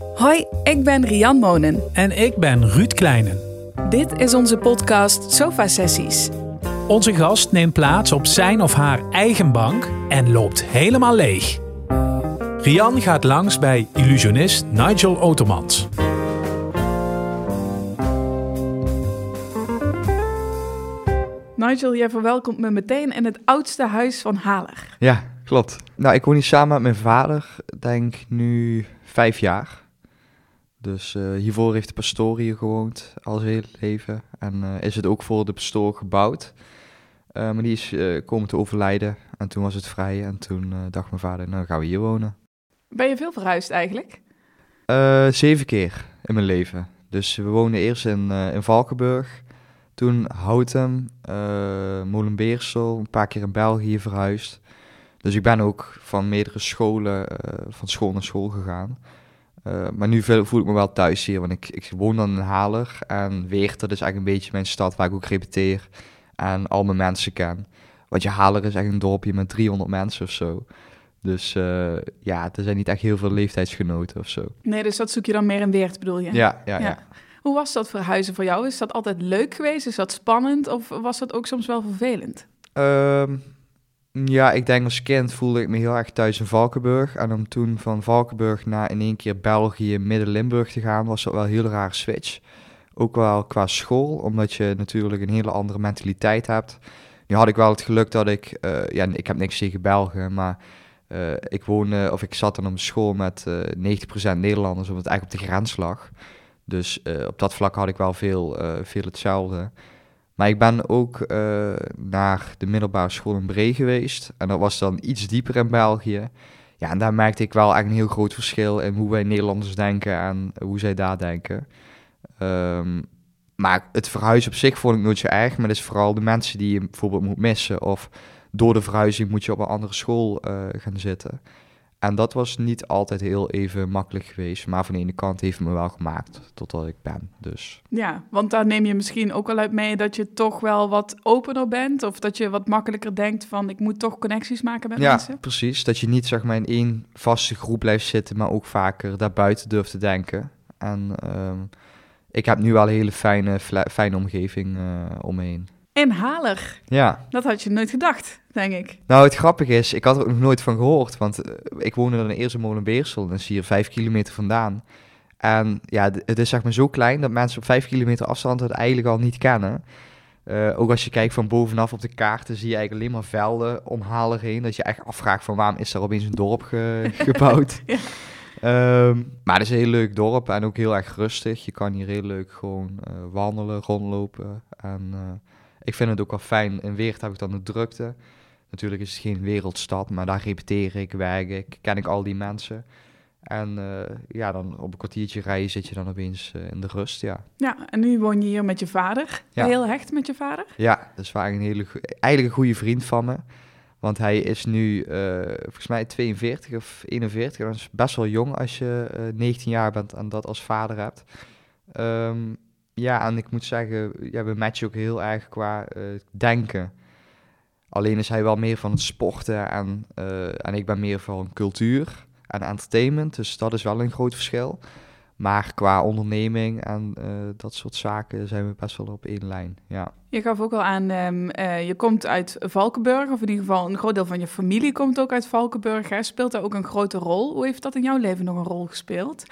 Hoi, ik ben Rian Monen. En ik ben Ruud Kleinen. Dit is onze podcast Sofa Sessies. Onze gast neemt plaats op zijn of haar eigen bank en loopt helemaal leeg. Rian gaat langs bij illusionist Nigel Otomans. Nigel, jij verwelkomt me meteen in het oudste huis van Haler. Ja, klopt. Nou, ik woon hier samen met mijn vader, denk nu vijf jaar. Dus eh, hiervoor heeft de pastoor hier gewoond al zijn hele leven. En eh, is het ook voor de pastoor gebouwd. Uh, maar die is komen te overlijden en toen was het vrij. En toen dacht mijn vader, nou gaan we hier wonen. Ben je veel verhuisd eigenlijk? zeven keer in mijn leven. Dus we woonden eerst in, in Valkenburg. Toen Houten, Molenbeersel, een paar keer in België verhuisd. Dus ik ben ook van meerdere scholen, van school naar school gegaan. Uh, maar nu voel ik me wel thuis hier, want ik, ik woon dan in Haler. En Weert, dat is eigenlijk een beetje mijn stad waar ik ook repeteer. En al mijn mensen ken. Want je Haler is echt een dorpje met 300 mensen of zo. Dus uh, ja, er zijn niet echt heel veel leeftijdsgenoten of zo. Nee, dus dat zoek je dan meer in Weert, bedoel je? Ja, ja, ja. ja. Hoe was dat verhuizen voor jou? Is dat altijd leuk geweest? Is dat spannend? Of was dat ook soms wel vervelend? Um, ja, ik denk als kind voelde ik me heel erg thuis in Valkenburg. En om toen van Valkenburg naar in één keer België, Midden-Limburg te gaan, was dat wel een hele rare switch. Ook wel qua school, omdat je natuurlijk een hele andere mentaliteit hebt. Nu had ik wel het geluk dat ik, uh, ja, ik heb niks tegen Belgen, maar uh, ik woonde, of ik zat dan op school met uh, eh, 90% Nederlanders, omdat het eigenlijk op de grens lag. Dus op dat vlak had ik wel veel, veel hetzelfde. Maar ik ben ook uh, naar de middelbare school in Bree geweest. En dat was dan iets dieper in België. Ja, en daar merkte ik wel echt een heel groot verschil in hoe wij Nederlanders denken en hoe zij daar denken. Um, maar het verhuizen op zich vond ik nooit zo erg. Maar het is vooral de mensen die je bijvoorbeeld moet missen. Of door de verhuizing moet je op een andere school uh, gaan zitten. En dat was niet altijd heel even makkelijk geweest. Maar van de ene kant heeft het me wel gemaakt totdat ik ben. Dus. Ja, want daar neem je misschien ook wel uit mee dat je toch wel wat opener bent. Of dat je wat makkelijker denkt van ik moet toch connecties maken met ja, mensen. Ja, precies. Dat je niet zeg maar in één vaste groep blijft zitten, maar ook vaker daarbuiten durft te denken. En um, ik heb nu wel een hele fijne, fijne omgeving uh, omheen. In Haler. Ja. Dat had je nooit gedacht, denk ik. Nou, het grappige is, ik had er ook nog nooit van gehoord. Want uh, ik woonde dan in eerste Molenbeersel. Dat is hier vijf kilometer vandaan. En ja, het is zeg maar zo klein dat mensen op vijf kilometer afstand het eigenlijk al niet kennen. Uh, ook als je kijkt van bovenaf op de kaarten, zie je eigenlijk alleen maar velden om Haler heen. Dat je echt afvraagt van waarom is er opeens een dorp ge gebouwd. ja. Um, maar het is een heel leuk dorp en ook heel erg rustig. Je kan hier heel leuk gewoon uh, wandelen, rondlopen. En ik vind het ook wel fijn. In Weert heb ik dan de drukte. Natuurlijk is het geen wereldstad, maar daar repeteer ik, werk ik, ken ik al die mensen. En uh, ja, dan op een kwartiertje rijden zit je dan opeens uh, in de rust, ja. Ja, en nu woon je hier met je vader. Ja. Heel hecht met je vader? Ja, dat is wel een hele, eigenlijk een goede vriend van me. Want hij is nu, uh, volgens mij 42 of 41. Dat is best wel jong als je 19 jaar bent en dat als vader hebt. Um, ja, en ik moet zeggen, ja, we matchen ook heel erg qua uh, denken. Alleen is hij wel meer van het sporten en, uh, en ik ben meer van cultuur en entertainment. Dus dat is wel een groot verschil. Maar qua onderneming en uh, dat soort zaken zijn we best wel op één lijn. Ja. Je gaf ook al aan, um, uh, je komt uit Valkenburg, of in ieder geval een groot deel van je familie komt ook uit Valkenburg. Hè? Speelt daar ook een grote rol? Hoe heeft dat in jouw leven nog een rol gespeeld?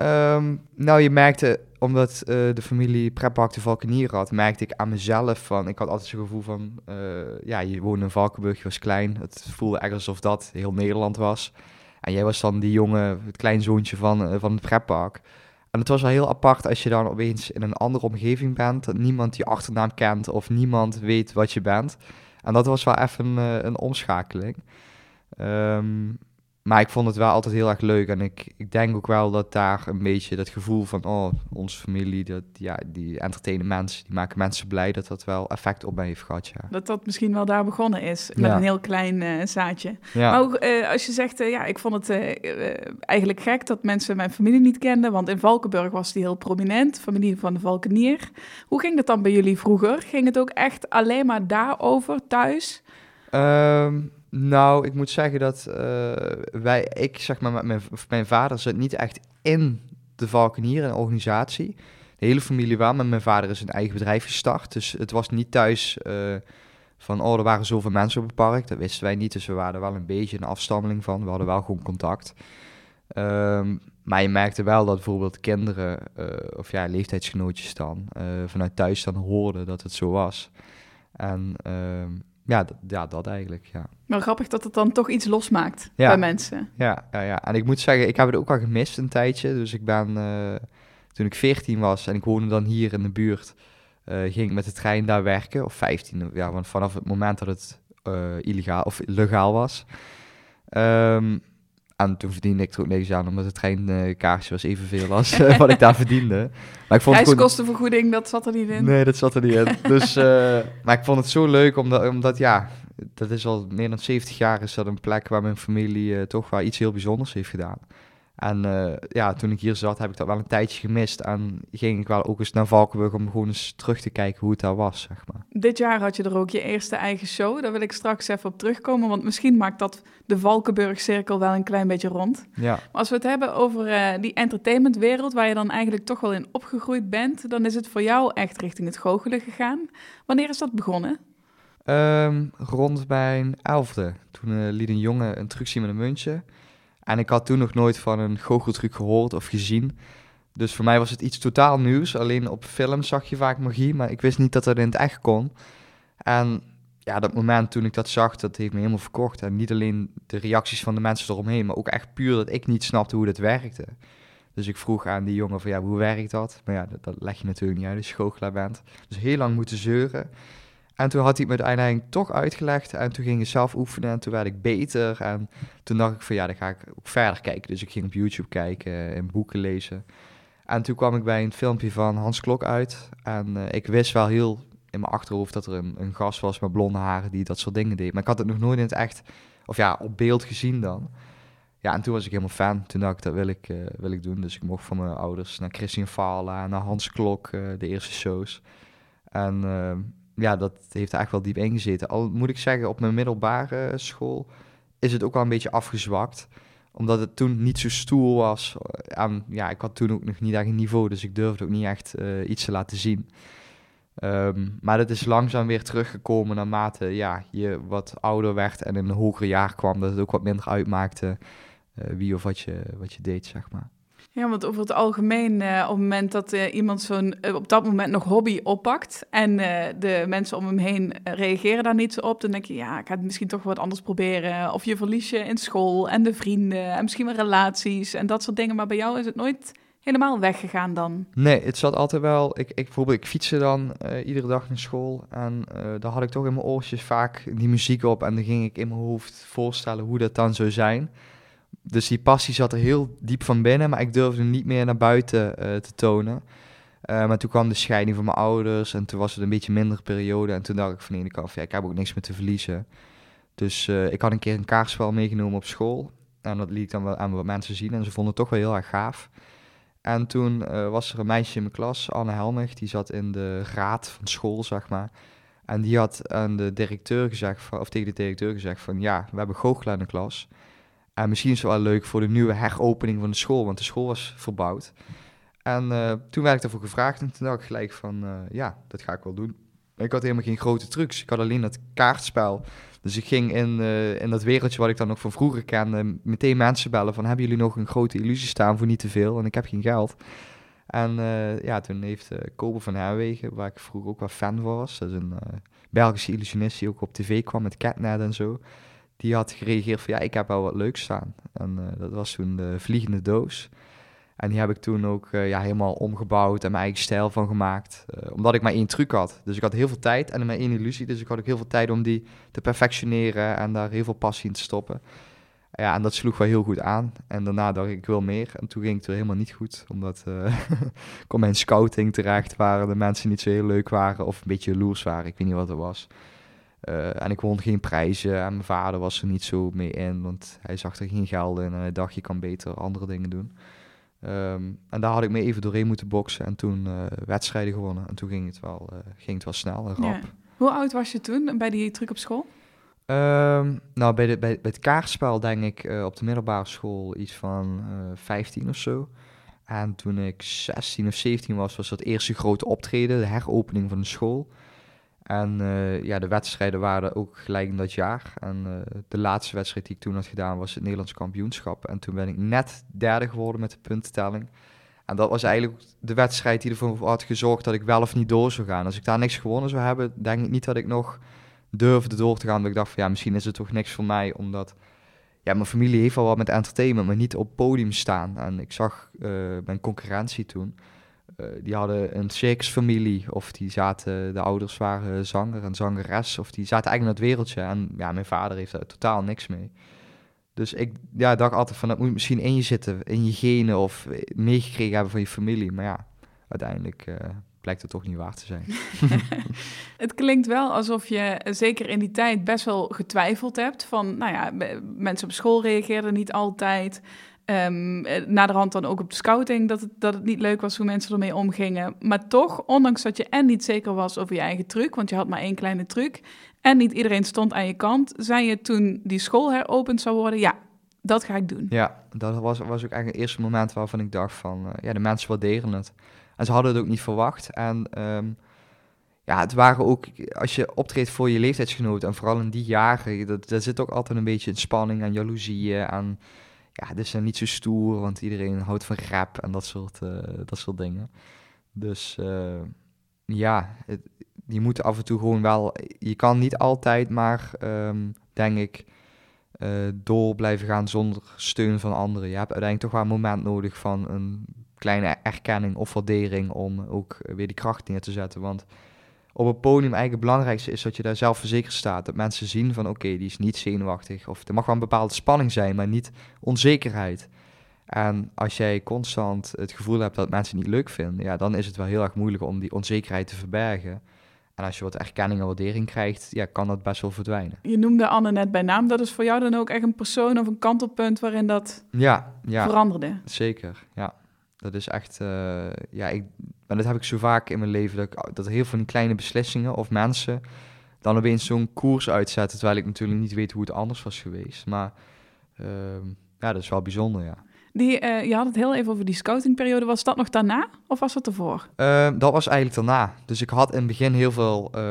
Um, nou, je merkte, omdat uh, de familie Preppark de Valkenier had, merkte ik aan mezelf van, ik had altijd zo'n gevoel van, uh, ja, je woonde in Valkenburg, je was klein, het voelde echt alsof dat heel Nederland was. En jij was dan die jonge, het kleinzoontje van, uh, van het Preppark. En het was wel heel apart als je dan opeens in een andere omgeving bent, dat niemand je achternaam kent of niemand weet wat je bent. En dat was wel even een, een omschakeling. Um, maar ik vond het wel altijd heel erg leuk. En ik, ik denk ook wel dat daar een beetje dat gevoel van, oh, onze familie, dat, ja, die entertainen mensen, die maken mensen blij, dat dat wel effect op mij heeft gehad, ja. Dat dat misschien wel daar begonnen is, met een heel klein uh, zaadje. Ja. Maar ook, uh, als je zegt, uh, ja, ik vond het eigenlijk gek dat mensen mijn familie niet kenden, want in Valkenburg was die heel prominent, familie van de Valkenier. Hoe ging dat dan bij jullie vroeger? Ging het ook echt alleen maar daarover thuis? Um, Nou, ik moet zeggen dat wij, ik zeg maar mijn, mijn vader zit niet echt in de Valkenier, een organisatie. De hele familie wel, maar mijn vader is een eigen bedrijf gestart. Dus het was niet thuis van, oh, er waren zoveel mensen op het park. Dat wisten wij niet, dus we waren er wel een beetje een afstammeling van. We hadden wel gewoon contact. Ehm, maar je merkte wel dat bijvoorbeeld kinderen, uh, of ja, leeftijdsgenootjes dan, vanuit thuis dan hoorden dat het zo was. En uh, ja, ja, dat eigenlijk, ja. Maar grappig dat het dan toch iets losmaakt bij mensen. Ja, ja, ja, en ik moet zeggen, ik heb het ook al gemist een tijdje. Dus ik ben, eh, toen ik 14 was en ik woonde dan hier in de buurt, ging ik met de trein daar werken. Of 15, ja, want vanaf het moment dat het illegaal of legaal was. Um, en toen verdiende ik er ook niks aan, omdat het treinkaartje was evenveel als uh, wat ik daar verdiende. Maar ik vond Reiskostenvergoeding, dat zat er niet in. Nee, dat zat er niet in. Dus, uh, maar ik vond het zo leuk, omdat, omdat ja, dat is al meer dan 70 jaar is dat een plek waar mijn familie uh, toch wel iets heel bijzonders heeft gedaan. En uh, ja, toen ik hier zat, heb ik dat wel een tijdje gemist. En ging ik wel ook eens naar Valkenburg om gewoon eens terug te kijken hoe het daar was, zeg maar. Dit jaar had je er ook je eerste eigen show. Daar wil ik straks even op terugkomen, want misschien maakt dat de Valkenburg-cirkel wel een klein beetje rond. Ja. Maar als we het hebben over uh, die entertainmentwereld, waar je dan eigenlijk toch wel in opgegroeid bent, dan is het voor jou echt richting het goochelen gegaan. Wanneer is dat begonnen? Um, rond mijn elfde. Toen uh, liet een jongen een truc zien met een muntje. En ik had toen nog nooit van een goocheltruc gehoord of gezien. Dus voor mij was het iets totaal nieuws. Alleen op film zag je vaak magie, maar ik wist niet dat dat in het echt kon. En ja, dat moment toen ik dat zag, dat heeft me helemaal verkocht. En niet alleen de reacties van de mensen eromheen, maar ook echt puur dat ik niet snapte hoe dat werkte. Dus ik vroeg aan die jongen van ja, hoe werkt dat? Maar ja, dat, leg je natuurlijk niet uit als je goochelaar bent. Dus heel lang moeten zeuren. En toen had hij het me uiteindelijk toch uitgelegd. En toen ging ik zelf oefenen en toen werd ik beter. En toen dacht ik van ja, dan ga ik ook verder kijken. Dus ik ging op YouTube kijken en boeken lezen. En toen kwam ik bij een filmpje van Hans Klok uit. En uh, ik wist wel heel in mijn achterhoofd dat er een, een gast was met blonde haren die dat soort dingen deed. Maar ik had het nog nooit in het echt, of ja, op beeld gezien dan. Ja, en toen was ik helemaal fan. Toen dacht ik, dat wil ik, uh, wil ik doen. Dus ik mocht van mijn ouders naar Christian Fala, naar Hans Klok, de eerste shows. En ja, dat heeft echt wel diep ingezeten. Al moet ik zeggen, op mijn middelbare school is het ook wel een beetje afgezwakt. Omdat het toen niet zo stoer was. En ja, ik had toen ook nog niet echt een niveau, dus ik durfde ook niet echt uh, iets te laten zien. Um, maar dat is langzaam weer teruggekomen naarmate ja, je wat ouder werd en in een hoger jaar kwam. Dat het ook wat minder uitmaakte uh, wie of wat je, wat je deed, zeg maar. Ja, want over het algemeen, uh, op het moment dat uh, iemand zo'n uh, op dat moment nog hobby oppakt en de mensen om hem heen reageren daar niet zo op, dan denk je, ja, ik ga het misschien toch wat anders proberen. Of je verlies je in school en de vrienden en misschien wel relaties en dat soort dingen. Maar bij jou is het nooit helemaal weggegaan dan? Nee, het zat altijd wel. Ik, ik, bijvoorbeeld, ik fietste dan iedere dag naar school en daar had ik toch in mijn oortjes vaak die muziek op en dan ging ik in mijn hoofd voorstellen hoe dat dan zou zijn dus die passie zat er heel diep van binnen, maar ik durfde niet meer naar buiten uh, te tonen. Uh, maar toen kwam de scheiding van mijn ouders en toen was het een beetje minder periode. En toen dacht ik van de ene kant, ja, ik heb ook niks meer te verliezen. Dus uh, ik had een keer een kaartspel meegenomen op school. En dat liet dan wel aan wat mensen zien en ze vonden het toch wel heel erg gaaf. En toen was er een meisje in mijn klas, Anne Helmig, die zat in de raad van school, zeg maar. En die had aan de directeur gezegd, of tegen de directeur gezegd van, ja, we hebben goochelaar in de klas. En misschien is het wel leuk voor de nieuwe heropening van de school, want de school was verbouwd. En uh, toen werd ik daarvoor gevraagd en toen dacht ik gelijk van, uh, ja, dat ga ik wel doen. Ik had helemaal geen grote trucs, ik had alleen dat kaartspel. Dus ik ging in, uh, in dat wereldje wat ik dan nog van vroeger kende, meteen mensen bellen van, hebben jullie nog een grote illusie staan voor niet te veel? En ik heb geen geld. En ja, toen heeft uh, Kobe van Herwegen, waar ik vroeger ook wel fan van was, dat is een Belgische illusionist die ook op tv kwam met Catnet en zo die had gereageerd van ja, ik heb wel wat leuks staan. En uh, dat was toen de vliegende doos. En die heb ik toen ook uh, ja, helemaal omgebouwd en mijn eigen stijl van gemaakt. Uh, omdat ik maar één truc had. Dus ik had heel veel tijd en maar één illusie. Dus ik had ook heel veel tijd om die te perfectioneren en daar heel veel passie in te stoppen. Ja, en dat sloeg wel heel goed aan. En daarna dacht ik, ik wil meer. En toen ging het er helemaal niet goed. Omdat ik kom mijn scouting terecht waar de mensen niet zo heel leuk waren. Of een beetje jaloers waren. Ik weet niet wat het was. Uh, en ik won geen prijzen en mijn vader was er niet zo mee in, want hij zag er geen geld in en hij dacht je kan beter andere dingen doen. Um, en daar had ik me even doorheen moeten boksen en toen uh, wedstrijden gewonnen. En toen ging het wel, uh, ging het wel snel en rap. Ja. Hoe oud was je toen bij die truc op school? Ehm, nou, bij, de, bij, bij het kaartspel denk ik op de middelbare school iets van uh, 15 of zo. En toen ik 16 of 17 was, was dat eerste grote optreden, de heropening van de school. En uh, ja, de wedstrijden waren ook gelijk in dat jaar. En uh, de laatste wedstrijd die ik toen had gedaan was het Nederlands kampioenschap. En toen ben ik net derde geworden met de puntentelling. En dat was eigenlijk de wedstrijd die ervoor had gezorgd dat ik wel of niet door zou gaan. Als ik daar niks gewonnen zou hebben, denk ik niet dat ik nog durfde door te gaan. Dat ik dacht van ja, misschien is het toch niks voor mij, omdat ja, mijn familie heeft al wat met entertainment, maar niet op podium staan. En ik zag uh, mijn concurrentie toen. Uh, die hadden een circusfamilie, of die zaten, de ouders waren zanger en zangeres, of die zaten eigenlijk in het wereldje. En ja, mijn vader heeft daar totaal niks mee. Dus ik ja, dacht altijd van, dat moet misschien in je zitten, in je genen of meegekregen hebben van je familie. Maar ja, uiteindelijk uh, blijkt het toch niet waar te zijn. het klinkt wel alsof je zeker in die tijd best wel getwijfeld hebt van, nou ja, mensen op school reageerden niet altijd. Um, naderhand dan ook op de scouting, dat het, dat het niet leuk was hoe mensen ermee omgingen. Maar toch, ondanks dat je en niet zeker was over je eigen truc, want je had maar één kleine truc, en niet iedereen stond aan je kant, zei je toen die school heropend zou worden, ja, dat ga ik doen. Ja, dat was, was ook eigenlijk het eerste moment waarvan ik dacht van, uh, ja, de mensen waarderen het. En ze hadden het ook niet verwacht. En um, ja, het waren ook, als je optreedt voor je leeftijdsgenoten, en vooral in die jaren, dat, daar zit ook altijd een beetje in spanning en jaloezie en ja, dus zijn niet zo stoer, want iedereen houdt van rap en dat soort, uh, dat soort dingen. Dus uh, ja, het, je moet af en toe gewoon wel, je kan niet altijd maar, um, denk ik, uh, door blijven gaan zonder steun van anderen. Je hebt uiteindelijk toch wel een moment nodig van een kleine erkenning of waardering om ook weer die kracht neer te zetten. Want op het podium eigenlijk het belangrijkste is dat je daar zelf verzekerd staat. Dat mensen zien van oké, die is niet zenuwachtig. Of er mag wel een bepaalde spanning zijn, maar niet onzekerheid. En als jij constant het gevoel hebt dat mensen het niet leuk vinden, ja, dan is het wel heel erg moeilijk om die onzekerheid te verbergen. En als je wat erkenning en waardering krijgt, ja, kan dat best wel verdwijnen. Je noemde Anne net bij naam. Dat is voor jou dan ook echt een persoon of een kantelpunt waarin dat ja, ja, veranderde? Zeker, ja. Dat is echt, uh, ja, ik, en dat heb ik zo vaak in mijn leven, dat, ik, dat heel veel die kleine beslissingen of mensen dan opeens zo'n koers uitzetten, terwijl ik natuurlijk niet weet hoe het anders was geweest. Maar uh, ja, dat is wel bijzonder, ja. Die, uh, je had het heel even over die scoutingperiode. Was dat nog daarna of was dat ervoor? Uh, dat was eigenlijk daarna. Dus ik had in het begin heel veel uh,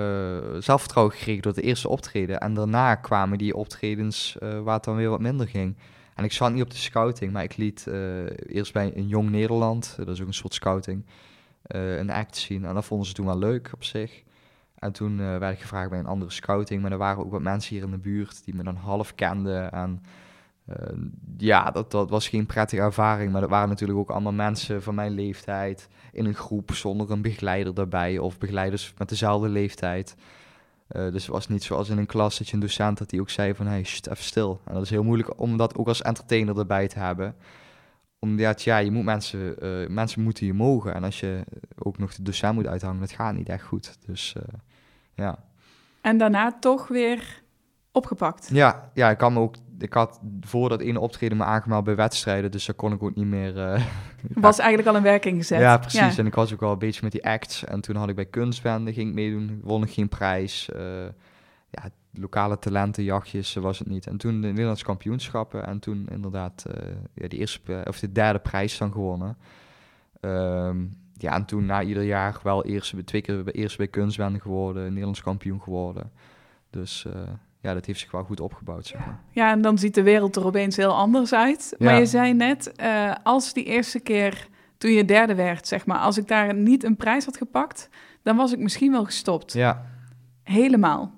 zelfvertrouwen gekregen door de eerste optreden. En daarna kwamen die optredens waar het dan weer wat minder ging. En ik zat niet op de scouting, maar ik liet eerst bij een Jong Nederland, dat is ook een soort scouting, een act zien. En dat vonden ze toen wel leuk op zich. En toen werd ik gevraagd bij een andere scouting, maar er waren ook wat mensen hier in de buurt die me dan half kenden. En uh, ja, dat, dat was geen prettige ervaring, maar dat waren natuurlijk ook allemaal mensen van mijn leeftijd in een groep zonder een begeleider daarbij of begeleiders met dezelfde leeftijd. Dus het was niet zoals in een klas dat je een docent dat die ook zei van hey, even stil. En dat is heel moeilijk om dat ook als entertainer erbij te hebben. Omdat ja, je moet mensen, uh, mensen moeten je mogen. En als je ook nog de docent moet uithangen, dat gaat niet echt goed. Dus ja. En daarna toch weer opgepakt? Ja, ja ik kan ook ik had voor dat ene optreden me aangemeld bij wedstrijden, dus daar kon ik ook niet meer... Uh, was eigenlijk al in werking gezet. Ja, precies. En ik was ook al een beetje met die acts. En toen had ik bij kunstbende, ging ik meedoen, won ik geen prijs. Ja, lokale talentenjachtjes was het niet. En toen de Nederlandse kampioenschappen en toen inderdaad uh, ja, de eerste, of de derde prijs dan gewonnen. Um, ja, en toen na ieder jaar wel eerst, twee keer eerst bij kunstbende geworden, Nederlands kampioen geworden. Dus ja, dat heeft zich wel goed opgebouwd. Zeg maar. Ja, en dan ziet de wereld er opeens heel anders uit. Maar je zei net, uh, als die eerste keer toen je derde werd, zeg maar, als ik daar niet een prijs had gepakt, dan was ik misschien wel gestopt. Ja. Helemaal.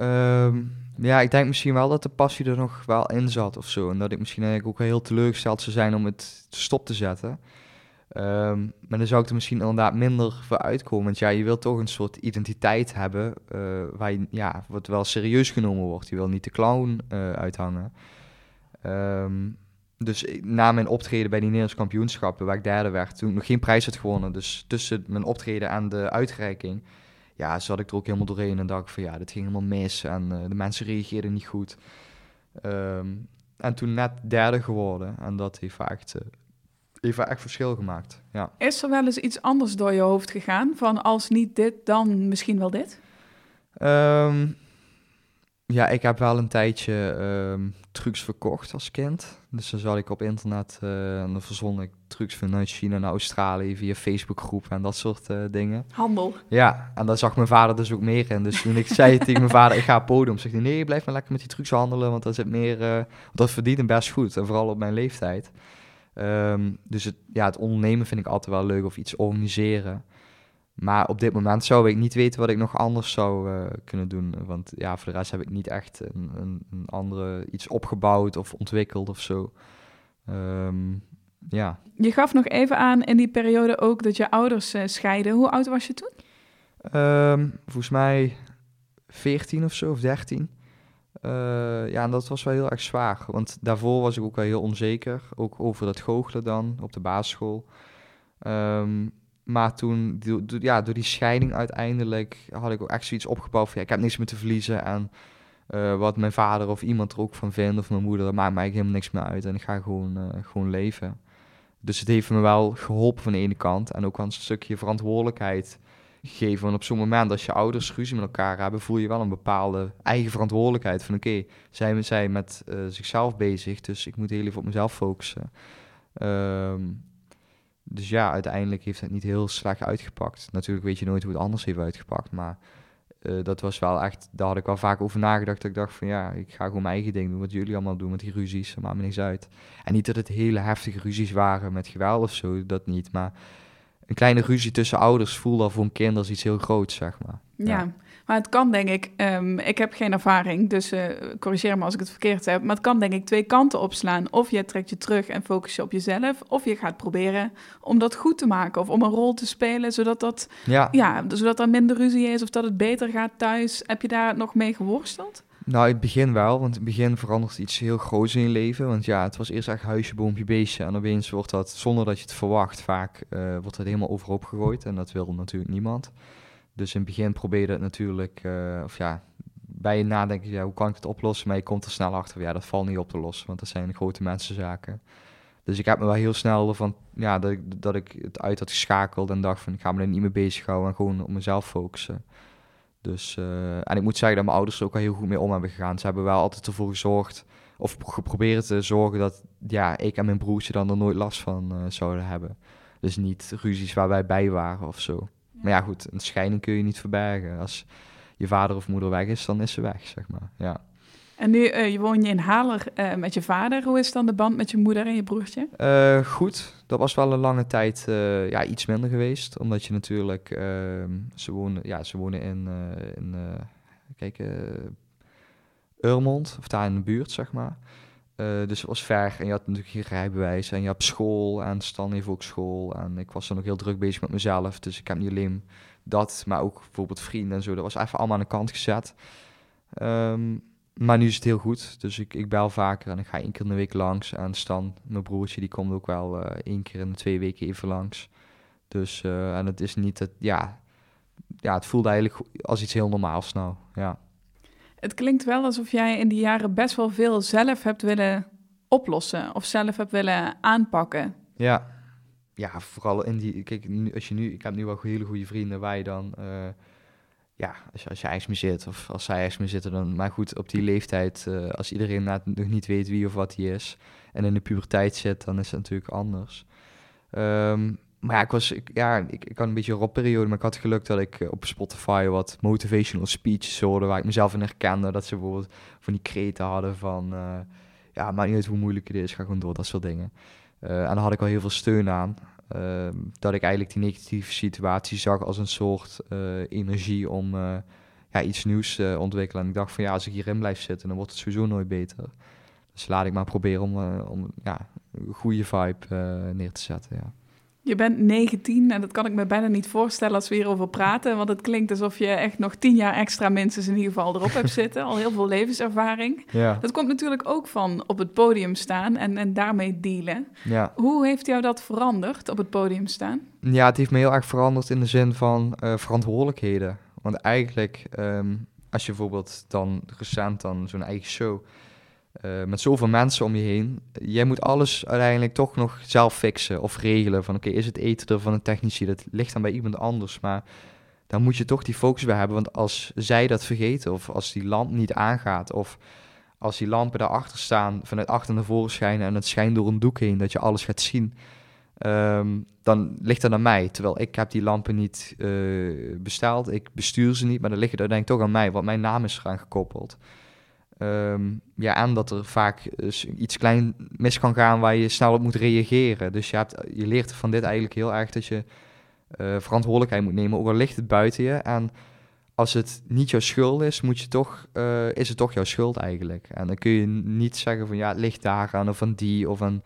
Um, ja, ik denk misschien wel dat de passie er nog wel in zat of zo. En dat ik misschien eigenlijk ook heel teleurgesteld zou zijn om het stop te zetten. Um, maar dan zou ik er misschien inderdaad minder voor uitkomen. Want ja, je wilt toch een soort identiteit hebben uh, waar je, ja, wat wel serieus genomen wordt. Je wil niet de clown uh, uithangen. Um, dus na mijn optreden bij die Nederlandse kampioenschappen, waar ik derde werd, toen ik nog geen prijs had gewonnen. Dus tussen mijn optreden en de uitreiking, ja, zat ik er ook helemaal doorheen en dacht van ja, dit ging helemaal mis en uh, de mensen reageerden niet goed. Um, en toen net derde geworden en dat heeft vaak even echt verschil gemaakt. Ja. Is er wel eens iets anders door je hoofd gegaan? Van als niet dit, dan misschien wel dit? Um, Ja, ik heb wel een tijdje um, trucs verkocht als kind. Dus dan zat ik op internet uh, en dan verzon ik trucs vanuit China naar Australië via Facebookgroepen en dat soort uh, dingen. Handel. Ja, en daar zag mijn vader dus ook meer in. Dus toen ik zei tegen mijn vader, ik ga podium, zegt hij, nee, blijf maar lekker met die trucs handelen, want dat zit meer, uh, dat verdient hem best goed. En vooral op mijn leeftijd. Um, dus het, ja, het ondernemen vind ik altijd wel leuk of iets organiseren. Maar op dit moment zou ik niet weten wat ik nog anders zou uh, kunnen doen. Want ja, voor de rest heb ik niet echt een, een, een andere iets opgebouwd of ontwikkeld of zo. Um, ja. Je gaf nog even aan in die periode ook dat je ouders uh, scheiden. Hoe oud was je toen? Um, volgens mij 14 of zo, of 13. Uh, ja, en dat was wel heel erg zwaar. Want daarvoor was ik ook wel heel onzeker. Ook over dat goochelen dan op de basisschool. Um, maar toen, ja, door die scheiding uiteindelijk, had ik ook echt zoiets opgebouwd van, ik heb niks meer te verliezen. En uh, wat mijn vader of iemand er ook van vindt, of mijn moeder, dat maakt mij helemaal niks meer uit. En ik ga gewoon, uh, gewoon leven. Dus het heeft me wel geholpen van de ene kant. En ook wel een stukje verantwoordelijkheid gegeven. Want op zo'n moment, als je ouders ruzie met elkaar hebben, voel je wel een bepaalde eigen verantwoordelijkheid. Van oké, okay, zij zijn met uh, zichzelf bezig, dus ik moet heel even op mezelf focussen. Um, dus ja, uiteindelijk heeft het niet heel slecht uitgepakt. Natuurlijk weet je nooit hoe het anders heeft uitgepakt, maar uh, dat was wel echt, daar had ik wel vaak over nagedacht. Dat ik dacht van ja, ik ga gewoon mijn eigen ding doen, wat jullie allemaal doen met die ruzies, dat maakt me niks uit. En niet dat het hele heftige ruzies waren met geweld of zo, dat niet, maar een kleine ruzie tussen ouders voelde al voor een kind als iets heel groots, zeg maar. Ja, maar het kan denk ik, um, ik heb geen ervaring, dus uh, corrigeer me als ik het verkeerd heb, maar het kan denk ik twee kanten opslaan. Of je trekt je terug en focus je op jezelf, of je gaat proberen om dat goed te maken of om een rol te spelen, zodat, dat, ja. Ja, zodat er minder ruzie is of dat het beter gaat thuis. Heb je daar nog mee geworsteld? Nou, in het begin wel, want in het begin verandert iets heel groots in je leven. Want ja, het was eerst echt huisje, boompje, beestje. En opeens wordt dat, zonder dat je het verwacht, vaak uh, wordt het helemaal overhoop gegooid. En dat wil natuurlijk niemand. Dus in het begin probeer je het natuurlijk, uh, of ja, bij je nadenken, ja, hoe kan ik het oplossen? Maar je komt er snel achter, ja, dat valt niet op te lossen, want dat zijn grote mensenzaken. Dus ik heb me wel heel snel van, ja, dat ik, dat ik het uit had geschakeld en dacht van, ik ga me er niet mee bezighouden en gewoon op mezelf focussen. Dus, uh, en ik moet zeggen dat mijn ouders er ook wel heel goed mee om hebben gegaan. Ze hebben wel altijd ervoor gezorgd, of geprobeerd te zorgen dat ja, ik en mijn broertje dan er nooit last van uh, zouden hebben. Dus niet ruzies waar wij bij waren of zo. Maar ja, goed, een scheiding kun je niet verbergen. Als je vader of moeder weg is, dan is ze weg, zeg maar. Ja. En nu uh, je woon je in Haller uh, met je vader. Hoe is dan de band met je moeder en je broertje? Uh, goed. Dat was wel een lange tijd ja, iets minder geweest. Omdat je natuurlijk... Ehm, ze, wonen, ja, ze wonen in... in kijk, Urmond. Of daar in de buurt, zeg maar. Uh, dus het was ver en je had natuurlijk geen rijbewijs en je hebt school en Stan heeft ook school. En ik was dan ook heel druk bezig met mezelf, dus ik heb niet alleen dat, maar ook bijvoorbeeld vrienden en zo. Dat was even allemaal aan de kant gezet. Um, maar nu is het heel goed, dus ik, ik bel vaker en ik ga één keer in de week langs. En Stan, mijn broertje, die komt ook wel uh, één keer in de twee weken even langs. Dus, uh, en het is niet, het, ja, ja, het voelde eigenlijk als iets heel normaals nou, ja. Het klinkt wel alsof jij in die jaren best wel veel zelf hebt willen oplossen of zelf hebt willen aanpakken. Ja, ja vooral in die. Kijk, als je nu, ik heb nu wel hele goede vrienden waar je dan. Uh, ja, als je, als je zit of als zij ijs mee zitten, dan. Maar goed, op die leeftijd, uh, als iedereen nog niet weet wie of wat hij is en in de puberteit zit, dan is het natuurlijk anders. Um, maar ik was, ja, ik, ik had een beetje een ropperiode, maar ik had geluk dat ik eh, op Spotify wat motivational speeches hoorde, waar ik mezelf in herkende. Dat ze bijvoorbeeld van die kreten hadden van, uh, ja, maakt niet uit hoe moeilijk het is, ga gewoon door, dat soort dingen. Uh, en daar had ik wel heel veel steun aan. Uh, dat ik eigenlijk die negatieve situatie zag als een soort energie om ja, iets nieuws te ontwikkelen. En ik dacht van, ja, als ik hierin blijf zitten, dan wordt het sowieso nooit beter. Dus laat ik maar proberen om, om ja, een goede vibe neer te zetten, ja. Je bent 19 en dat kan ik me bijna niet voorstellen als we hierover praten. Want het klinkt alsof je echt nog 10 jaar extra minstens in ieder geval erop hebt zitten. Al heel veel levenservaring. Ja. Dat komt natuurlijk ook van op het podium staan en, en daarmee dealen. Ja. Hoe heeft jou dat veranderd op het podium staan? Ja, het heeft me heel erg veranderd in de zin van uh, verantwoordelijkheden. Want eigenlijk, um, als je bijvoorbeeld dan recent dan zo'n eigen show uh, met zoveel mensen om je heen. Jij moet alles uiteindelijk toch nog zelf fixen of regelen. Van oké, is het eten er van een technici? Dat ligt dan bij iemand anders. Maar dan moet je toch die focus bij hebben. Want als zij dat vergeten, of als die lamp niet aangaat, of als die lampen daarachter staan, vanuit achter naar voren schijnen en het schijnt door een doek heen, dat je alles gaat zien, um, dan ligt dat aan mij. Terwijl ik heb die lampen niet uh, besteld, ik bestuur ze niet, maar dan er denk ik toch aan mij, want mijn naam is eraan gekoppeld. Um, ja, en dat er vaak iets klein mis kan gaan waar je snel op moet reageren. Dus je, hebt, je leert van dit eigenlijk heel erg dat je uh, verantwoordelijkheid moet nemen, ook al ligt het buiten je. En als het niet jouw schuld is, moet je toch, uh, is het toch jouw schuld eigenlijk. En dan kun je niet zeggen van ja, het ligt daar aan of aan die of aan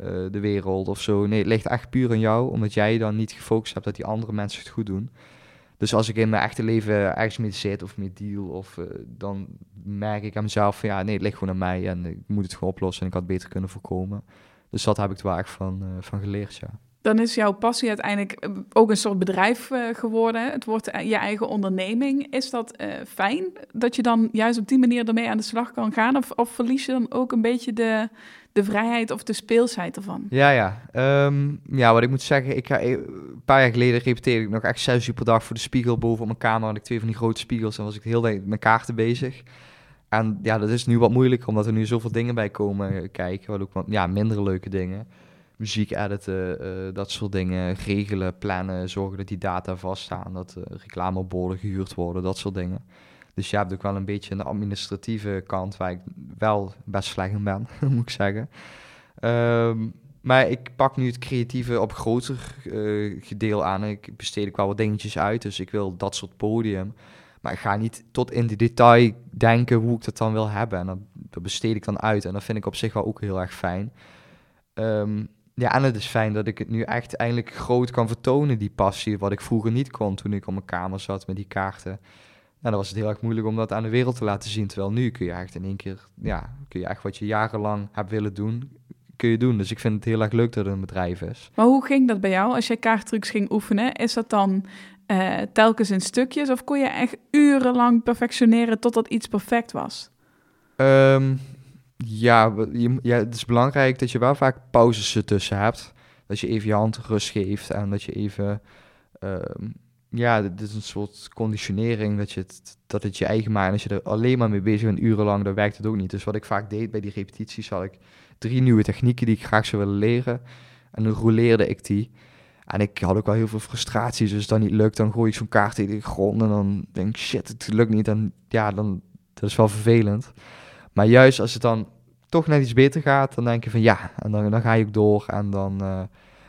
uh, de wereld of zo. Nee, het ligt echt puur aan jou, omdat jij dan niet gefocust hebt dat die andere mensen het goed doen. Dus als ik in mijn echte leven ergens mee zit of mee deal, of, uh, dan merk ik aan mezelf van ja, nee, het ligt gewoon aan mij en ik moet het gewoon oplossen en ik had beter kunnen voorkomen. Dus dat heb ik er echt van, van geleerd, ja dan is jouw passie uiteindelijk eh, ook een soort bedrijf geworden. Het wordt je eigen onderneming. Is dat fijn dat je dan juist op die manier ermee aan de slag kan gaan? Of, of verlies je dan ook een beetje de, de vrijheid of de speelsheid ervan? Ja, ja. Um, ja, wat ik moet zeggen, ik ga, een paar jaar geleden repeteerde ik nog echt zes uur per dag voor de spiegel boven op mijn kamer. Had ik twee van die grote spiegels en was ik de hele met kaarten bezig. En ja, dat is nu wat moeilijker, omdat er nu zoveel dingen bij komen kijken. Wat ook wat, ja, minder leuke dingen muziek editen, uh, dat soort dingen, regelen, plannen, zorgen dat die data vaststaan, dat uh, reclameborden gehuurd worden, dat soort dingen. Dus je hebt ook wel een beetje een administratieve kant waar ik wel best slecht in ben, moet ik zeggen. Um, maar ik pak nu het creatieve op groter uh, gedeel aan. Ik besteed ook wel wat dingetjes uit, dus ik wil dat soort podium. Maar ik ga niet tot in de detail denken hoe ik dat dan wil hebben. En dat, besteed ik dan uit. En dat vind ik op zich wel ook heel erg fijn. Um, ja, en het is fijn dat ik het nu echt eindelijk groot kan vertonen, die passie, wat ik vroeger niet kon toen ik op mijn kamer zat met die kaarten. En dan was het heel erg moeilijk om dat aan de wereld te laten zien. Terwijl nu kun je echt in één keer, ja, kun je echt wat je jarenlang hebt willen doen, kun je doen. Dus ik vind het heel erg leuk dat het een bedrijf is. Maar hoe ging dat bij jou als je kaarttrucs ging oefenen? Is dat dan uh, telkens in stukjes of kon je echt urenlang perfectioneren totdat iets perfect was? Um, ja, je, ja, het is belangrijk dat je wel vaak pauzes ertussen hebt. Dat je even je hand rust geeft en dat je even... Um, ja, dit is een soort conditionering dat, je het, dat het je eigen maakt. Als je er alleen maar mee bezig bent urenlang, dan werkt het ook niet. Dus wat ik vaak deed bij die repetities, had ik drie nieuwe technieken die ik graag zou willen leren. En dan rouleerde ik die. En ik had ook wel heel veel frustraties. Dus als dat niet lukt, dan gooi ik zo'n kaart tegen de grond. En dan denk ik, shit, het lukt niet. En ja, dan, dat is wel vervelend. Maar juist als het dan toch net iets beter gaat, dan denk je van ja, en dan, dan ga je ook door. En dan, uh,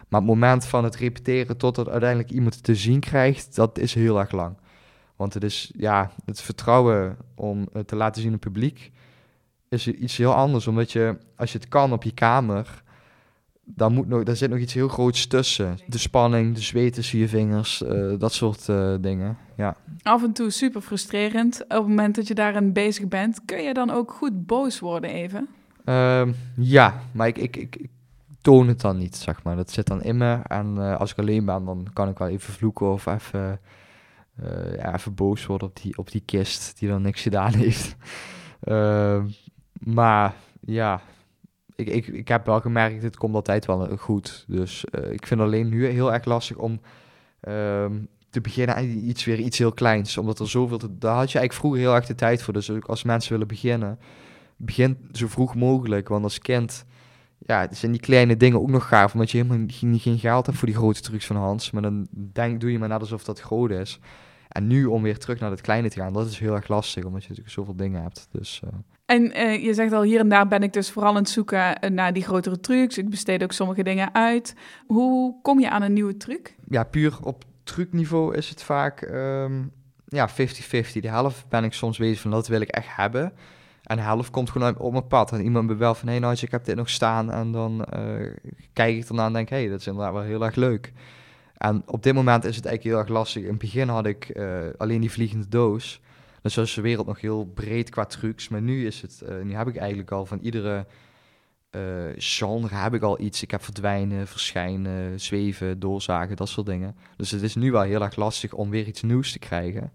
maar het moment van het repeteren totdat uiteindelijk iemand het te zien krijgt, dat is heel erg lang. Want het is, ja, het vertrouwen om het te laten zien aan het publiek is iets heel anders. Omdat je, als je het kan op je kamer, dan moet nog, daar zit nog iets heel groots tussen. De spanning, de zweet tussen je vingers, uh, dat soort uh, dingen. Ja. Af en toe super frustrerend. Op het moment dat je daarin bezig bent, kun je dan ook goed boos worden even? Uh, ja, maar ik, ik, ik, ik, toon het dan niet, zeg maar. Dat zit dan in me. En uh, als ik alleen ben, dan kan ik wel even vloeken of even, ja, even boos worden op die, op die kist die dan niks gedaan heeft. Ehm, maar ja, ik, ik, ik heb wel gemerkt, het komt altijd wel eh, goed. Dus uh, ik vind alleen nu heel erg lastig om um, te beginnen aan iets weer iets heel kleins. Omdat er zoveel te, daar had je eigenlijk vroeger heel erg de tijd voor. Dus als mensen willen beginnen, begin zo vroeg mogelijk. Want als kind, ja, zijn die kleine dingen ook nog gaaf. Omdat je helemaal geen, geen geld hebt voor die grote trucs van Hans. Maar dan denk, doe je maar net alsof dat groot is. En nu om weer terug naar het kleine te gaan, dat is heel erg lastig. Omdat je natuurlijk zoveel dingen hebt. Dus... Uh, en uh, je zegt al, hier en daar ben ik dus vooral aan het zoeken eh, naar die grotere trucs. Ik besteed ook sommige dingen uit. Hoe kom je aan een nieuwe truc? Ja, puur op trucniveau is het vaak um, ja, 50-50. De helft ben ik soms bezig van, dat wil ik echt hebben. En helft komt gewoon op mijn pad. En iemand wel van, hé hey, ik heb dit nog staan. En dan uh, kijk ik ernaar en denk, hé, hey, dat is inderdaad wel heel erg leuk. En op dit moment is het eigenlijk heel erg lastig. In het begin had ik uh, alleen die vliegende doos. Dus is de wereld nog heel breed qua trucs. Maar nu is het, uh, nu heb ik eigenlijk al van iedere genre heb ik al iets. Ik heb verdwijnen, verschijnen, zweven, doorzagen, dat soort dingen. Dus het is nu wel heel erg lastig om weer iets nieuws te krijgen.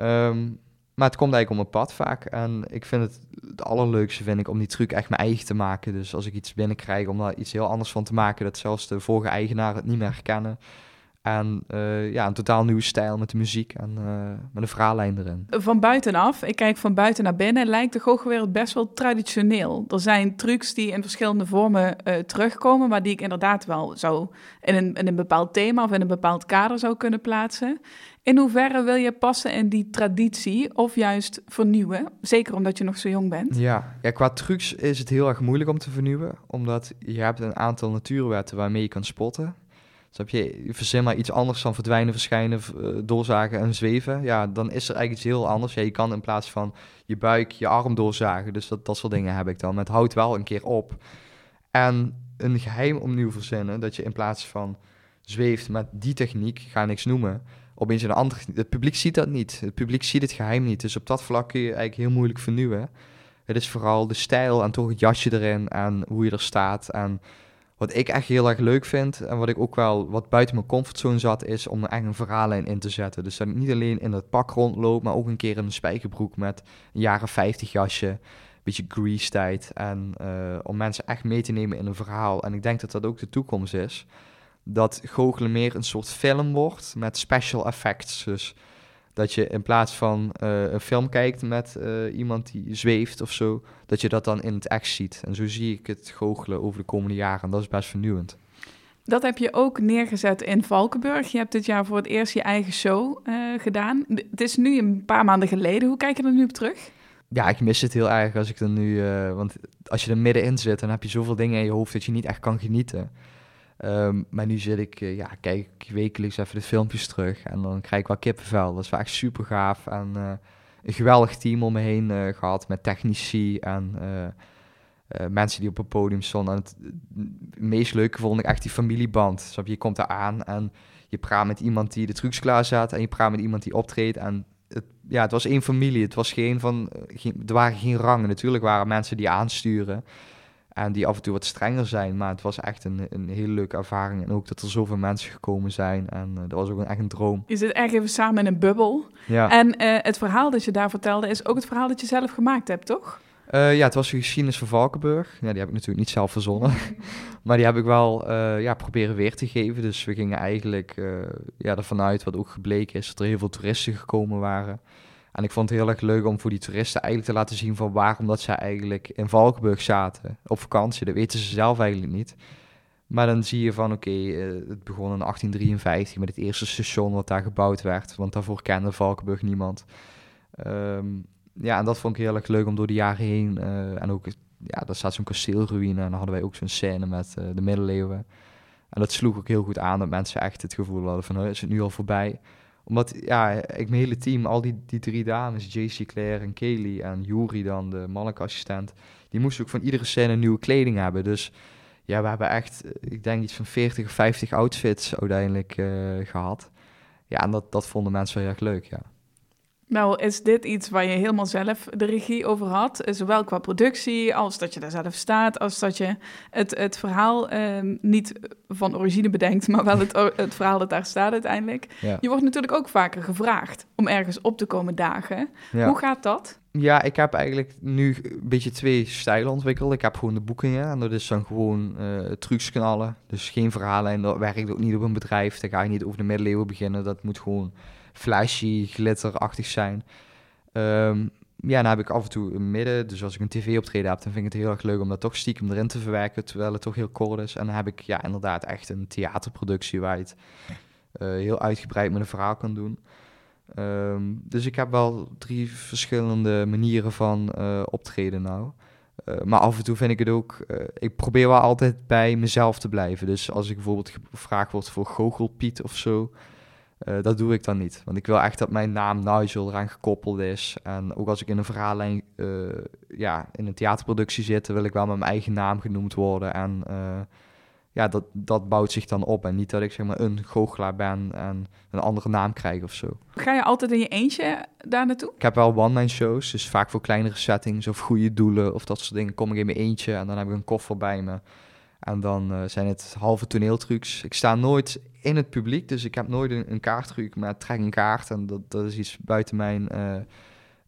Um, maar het komt eigenlijk om mijn pad vaak. En ik vind het het allerleukste vind ik om die truc echt mijn eigen te maken. Dus als ik iets binnenkrijg om daar iets heel anders van te maken, dat zelfs de vorige eigenaar het niet meer herkennen. En uh, ja, een totaal nieuwe stijl met de muziek en uh, met een verhaallijn erin. Van buitenaf, ik kijk van buiten naar binnen, lijkt de goochelwereld best wel traditioneel. Er zijn trucs die in verschillende vormen uh, terugkomen, maar die ik inderdaad wel zou in een, in een bepaald thema of in een bepaald kader zou kunnen plaatsen. In hoeverre wil je passen in die traditie of juist vernieuwen? Zeker omdat je nog zo jong bent. Ja, ja qua trucs is het heel erg moeilijk om te vernieuwen, omdat je hebt een aantal natuurwetten waarmee je kan spotten. Snap je? Verzin maar iets anders dan verdwijnen, verschijnen, uh, doorzagen en zweven. Ja, dan is er eigenlijk iets heel anders. Ja, je kan in plaats van je buik je arm doorzagen. Dus dat, dat soort dingen heb ik dan. Het houdt wel een keer op. En een geheim opnieuw verzinnen. Dat je in plaats van zweeft met die techniek, ga niks noemen. Opeens een andere. Het publiek ziet dat niet. Het publiek ziet het geheim niet. Dus op dat vlak kun je eigenlijk heel moeilijk vernieuwen. Het is vooral de stijl en toch het jasje erin en hoe je er staat. En wat ik echt heel erg leuk vind en wat ik ook wel wat buiten mijn comfortzone zat, is om er echt een verhaallijn in te zetten. Dus dat ik niet alleen in het pak rondloop, maar ook een keer in een spijkerbroek met een jaren 50 jasje, een beetje grease tijd. En uh, om mensen echt mee te nemen in een verhaal. En ik denk dat dat ook de toekomst is. Dat goochelen meer een soort film wordt met special effects. Dus dat je in plaats van uh, een film kijkt met uh, iemand die zweeft of zo, dat je dat dan in het echt ziet. En zo zie ik het goochelen over de komende jaren. En dat is best vernieuwend. Dat heb je ook neergezet in Valkenburg. Je hebt dit jaar voor het eerst je eigen show uh, gedaan. Het is nu een paar maanden geleden. Hoe kijk je er nu op terug? Ja, ik mis het heel erg als ik er nu... want als je er middenin zit, dan heb je zoveel dingen in je hoofd dat je niet echt kan genieten. Um, maar nu zit ik, uh, ja, kijk ik wekelijks even de filmpjes terug en dan krijg ik wel kippenvel. Dat is wel echt super gaaf. En uh, een geweldig team om me heen uh, gehad met technici en mensen die op het podium stonden. En het, meest leuke vond ik echt die familieband. Dus je komt daar aan en je praat met iemand die de trucs klaar zet en je praat met iemand die optreedt. En het, ja, het was één familie. Het was geen van, geen, er waren geen rangen. Natuurlijk waren mensen die aansturen. En die af en toe wat strenger zijn. Maar het was echt een, een hele leuke ervaring. En ook dat er zoveel mensen gekomen zijn. En uh, dat was ook een, echt een droom. Je zit echt even samen in een bubbel. Ja. En uh, het verhaal dat je daar vertelde is ook het verhaal dat je zelf gemaakt hebt, toch? Uh, ja, het was de geschiedenis van Valkenburg. Ja, die heb ik natuurlijk niet zelf verzonnen. maar die heb ik wel ja, proberen weer te geven. Dus we gingen eigenlijk ja, ervan uit, wat ook gebleken is, dat er heel veel toeristen gekomen waren. En ik vond het heel erg leuk om voor die toeristen eigenlijk te laten zien van waarom dat zij eigenlijk in Valkenburg zaten op vakantie. Dat weten ze zelf eigenlijk niet. Maar dan zie je van oké, eh, het begon in 1853 met het eerste station wat daar gebouwd werd. Want daarvoor kende Valkenburg niemand. Ehm, ja, en dat vond ik heel erg leuk om door de jaren heen. Uh, en ook, ja, daar staat zo'n kasteelruïne. En dan hadden wij ook zo'n scène met uh, de middeleeuwen. En dat sloeg ook heel goed aan dat mensen echt het gevoel hadden van, is het nu al voorbij? Omdat, ja, ik mijn hele team, al die, die drie dames, JC, Claire en Kelly en Yuri dan, de mannelijke assistent, die moesten ook van iedere scène nieuwe kleding hebben. Dus ja, we hebben echt, eh, ik denk iets van 40 of 50 outfits uiteindelijk uh, gehad. Ja, en dat, dat vonden mensen wel heel erg leuk, ja. Nou, is dit iets waar je helemaal zelf de regie over had? Zowel qua productie, als dat je daar zelf staat, als dat je het, het verhaal eh, niet van origine bedenkt, maar wel het, het verhaal dat daar staat uiteindelijk. Je wordt natuurlijk ook vaker gevraagd om ergens op te komen dagen. Hoe gaat dat? Ja, ik heb eigenlijk nu een beetje twee stijlen ontwikkeld. Ik heb gewoon de boekingen en dat is dan gewoon uh, trucs knallen. Dus geen verhalen en dat werkt ook niet op een bedrijf. Dan ga je niet over de middeleeuwen beginnen. Dat moet gewoon flashy, glitterachtig zijn. Um, ja, dan heb ik af en toe een midden. Dus als ik een tv-optreden heb, dan vind ik het heel erg leuk om dat toch stiekem erin te verwerken, terwijl het toch heel kort is. En dan heb ik ja, inderdaad echt een theaterproductie waar je het uh, heel uitgebreid met een verhaal kan doen. Um, dus ik heb wel drie verschillende manieren van uh, optreden nou. Uh, maar af en toe vind ik het ook... ik probeer wel altijd bij mezelf te blijven. Dus als ik bijvoorbeeld gevraagd word voor goochelpiet of zo... Uh, dat doe ik dan niet. Want ik wil echt dat mijn naam Nigel eraan gekoppeld is. En ook als ik in een verhaallijn, uh, ja, in een theaterproductie zit, wil ik wel met mijn eigen naam genoemd worden. En uh, ja, dat, dat bouwt zich dan op. En niet dat ik zeg maar een goochelaar ben en een andere naam krijg of zo. Ga je altijd in je eentje daar naartoe? Ik heb wel one-man shows, dus vaak voor kleinere settings of goede doelen of dat soort dingen. Kom ik in mijn eentje en dan heb ik een koffer bij me. En dan uh, zijn het halve toneeltrucs. Ik sta nooit in het publiek, dus ik heb nooit een, een kaarttruc, maar trek een kaart. En dat, dat is iets buiten mijn uh,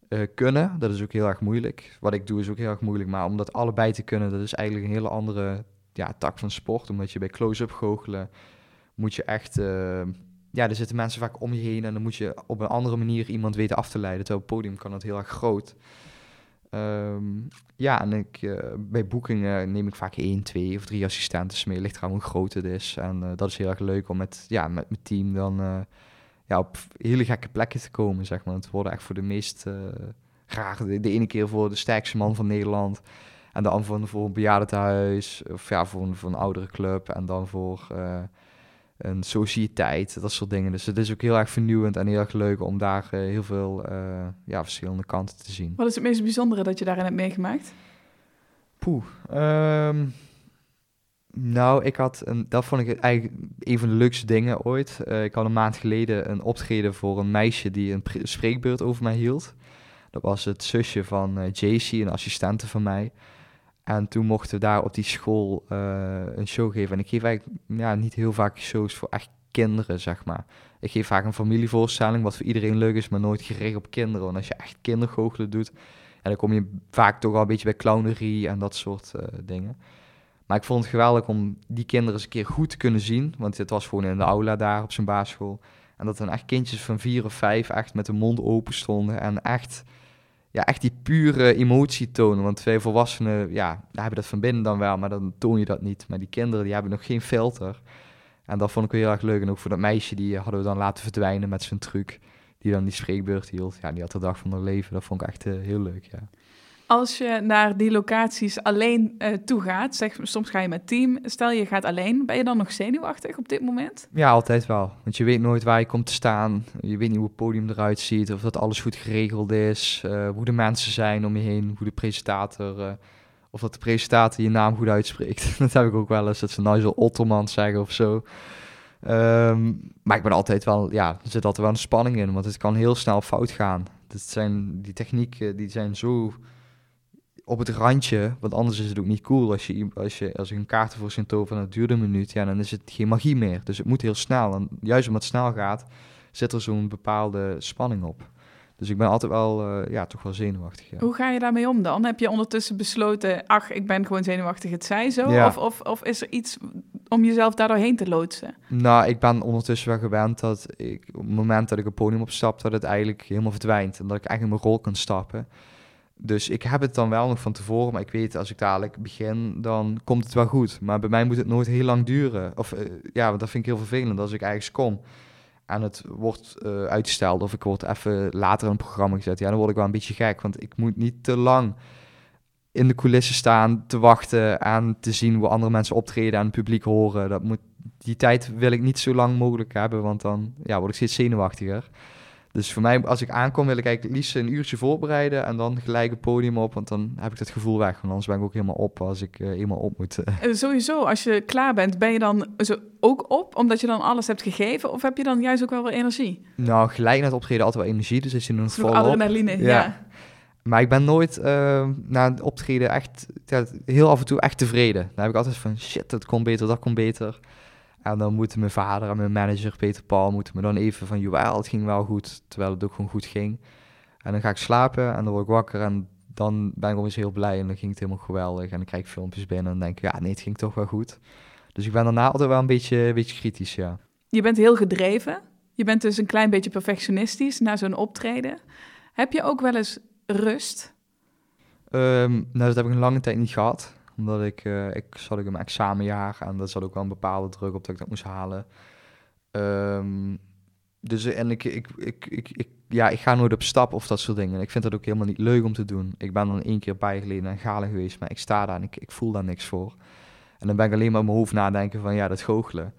uh, kunnen. Dat is ook heel erg moeilijk. Wat ik doe is ook heel erg moeilijk, maar om dat allebei te kunnen, dat is eigenlijk een hele andere ja, tak van sport. Omdat je bij close-up goochelen moet je echt... ja, er zitten mensen vaak om je heen en dan moet je op een andere manier iemand weten af te leiden. Terwijl het podium kan dat heel erg groot. Ehm, ja, en ik, bij boekingen neem ik vaak één, twee of drie assistenten mee. Ligt eraan hoe groot het. En dat is heel erg leuk om met, ja, met mijn team dan ja, op hele gekke plekken te komen, zeg maar. Het worden echt voor de meest graag de, ene keer voor de sterkste man van Nederland. En dan voor, voor een bejaardentehuis, of ja, voor een, voor een oudere club. En dan voor een sociëteit, dat soort dingen. Dus het is ook heel erg vernieuwend en heel erg leuk om daar uh, heel veel uh, ja, verschillende kanten te zien. Wat is het meest bijzondere dat je daarin hebt meegemaakt? Poeh. Um, nou, ik had een, dat vond ik eigenlijk een van de leukste dingen ooit. ik had een maand geleden een optreden voor een meisje die een spreekbeurt over mij hield. Dat was het zusje van JC, een assistente van mij. En toen mochten we daar op die school uh, een show geven. En ik geef eigenlijk ja, niet heel vaak shows voor echt kinderen, zeg maar. Ik geef vaak een familievoorstelling, wat voor iedereen leuk is, maar nooit gericht op kinderen. Want als je echt kindergoochelen doet, dan kom je vaak toch wel een beetje bij clownerie en dat soort uh, dingen. Maar ik vond het geweldig om die kinderen eens een keer goed te kunnen zien. Want het was gewoon in de aula daar op zijn basisschool. En dat dan echt kindjes van vier of vijf echt met de mond open stonden. En echt ja, echt die pure emotie tonen. Want twee volwassenen, ja, hebben dat van binnen dan wel, maar dan toon je dat niet. Maar die kinderen, die hebben nog geen filter. En dat vond ik heel erg leuk. En ook voor dat meisje, die hadden we dan laten verdwijnen met zijn truc. Die dan die spreekbeurt hield. Ja, die had de dag van haar leven. Dat vond ik echt uh, heel leuk, ja. Als je naar die locaties alleen uh, toe gaat, zeg, soms ga je met team, stel je gaat alleen, ben je dan nog zenuwachtig op dit moment? Ja, altijd wel. Want je weet nooit waar je komt te staan. Je weet niet hoe het podium eruit ziet, of dat alles goed geregeld is, uh, hoe de mensen zijn om je heen, hoe de presentator, uh, of dat de presentator je naam goed uitspreekt. dat heb ik ook wel eens, dat ze zo Otterman zeggen of zo. Um, maar ik ben altijd wel, ja, er zit altijd wel een spanning in, want het kan heel snel fout gaan. Dat zijn, die technieken die zijn zo op het randje, want anders is het ook niet cool als je als je als ik een kaart voor zijn tover en het duurt een minuut, ja, dan is het geen magie meer. Dus het moet heel snel. En juist omdat het snel gaat, zit er zo'n bepaalde spanning op. Dus ik ben altijd wel, uh, ja, toch wel zenuwachtig. Ja. Hoe ga je daarmee om dan? Heb je ondertussen besloten, ach, ik ben gewoon zenuwachtig, het zij zo? Ja. Of, of, of is er iets om jezelf daardoor heen te loodsen? Nou, ik ben ondertussen wel gewend dat ik, op het moment dat ik een podium opstap, dat het eigenlijk helemaal verdwijnt. En dat ik eigenlijk in mijn rol kan stappen. Dus ik heb het dan wel nog van tevoren, maar ik weet als ik dadelijk begin, dan komt het wel goed. Maar bij mij moet het nooit heel lang duren. Of uh, ja, want dat vind ik heel vervelend als ik ergens kom en het wordt uh, uitgesteld of ik word even later in een programma gezet. Ja, dan word ik wel een beetje gek, want ik moet niet te lang in de coulissen staan te wachten en te zien hoe andere mensen optreden en het publiek horen. Dat moet, die tijd wil ik niet zo lang mogelijk hebben, want dan ja, word ik steeds zenuwachtiger. Dus voor mij, als ik aankom, wil ik eigenlijk liefst een uurtje voorbereiden en dan gelijk het podium op, want dan heb ik dat gevoel weg. Want anders ben ik ook helemaal op als ik uh, eenmaal op moet. Uh, sowieso, als je klaar bent, ben je dan zo ook op, omdat je dan alles hebt gegeven, of heb je dan juist ook wel weer energie? Nou, gelijk na het optreden altijd wel energie, dus is je nog vol adrenaline, ja. ja. Maar ik ben nooit uh, na het optreden echt, heel af en toe echt tevreden. Dan heb ik altijd van, shit, dat kon beter, dat kon beter. En dan moeten mijn vader en mijn manager Peter Paul moeten me dan even van, jawel, het ging wel goed, terwijl het ook gewoon goed ging. En dan ga ik slapen en dan word ik wakker en dan ben ik opeens heel blij en dan ging het helemaal geweldig. En dan krijg ik filmpjes binnen en dan denk ik, ja, nee, het ging toch wel goed. Dus ik ben daarna altijd wel een beetje, een beetje kritisch, ja. Je bent heel gedreven. Je bent dus een klein beetje perfectionistisch na zo'n optreden. Heb je ook wel eens rust? Um, nou, dat heb ik een lange tijd niet gehad omdat ik, uh, ik zat ook in mijn examenjaar en dat zat ook wel een bepaalde druk op dat ik dat moest halen. Um, dus en ik, ik, ik, ik, ja, ik ga nooit op stap of dat soort dingen. Ik vind dat ook helemaal niet leuk om te doen. Ik ben dan één keer bijgeleden en Galen geweest, maar ik sta daar en ik, ik voel daar niks voor. En dan ben ik alleen maar in mijn hoofd nadenken van ja, dat goochelen.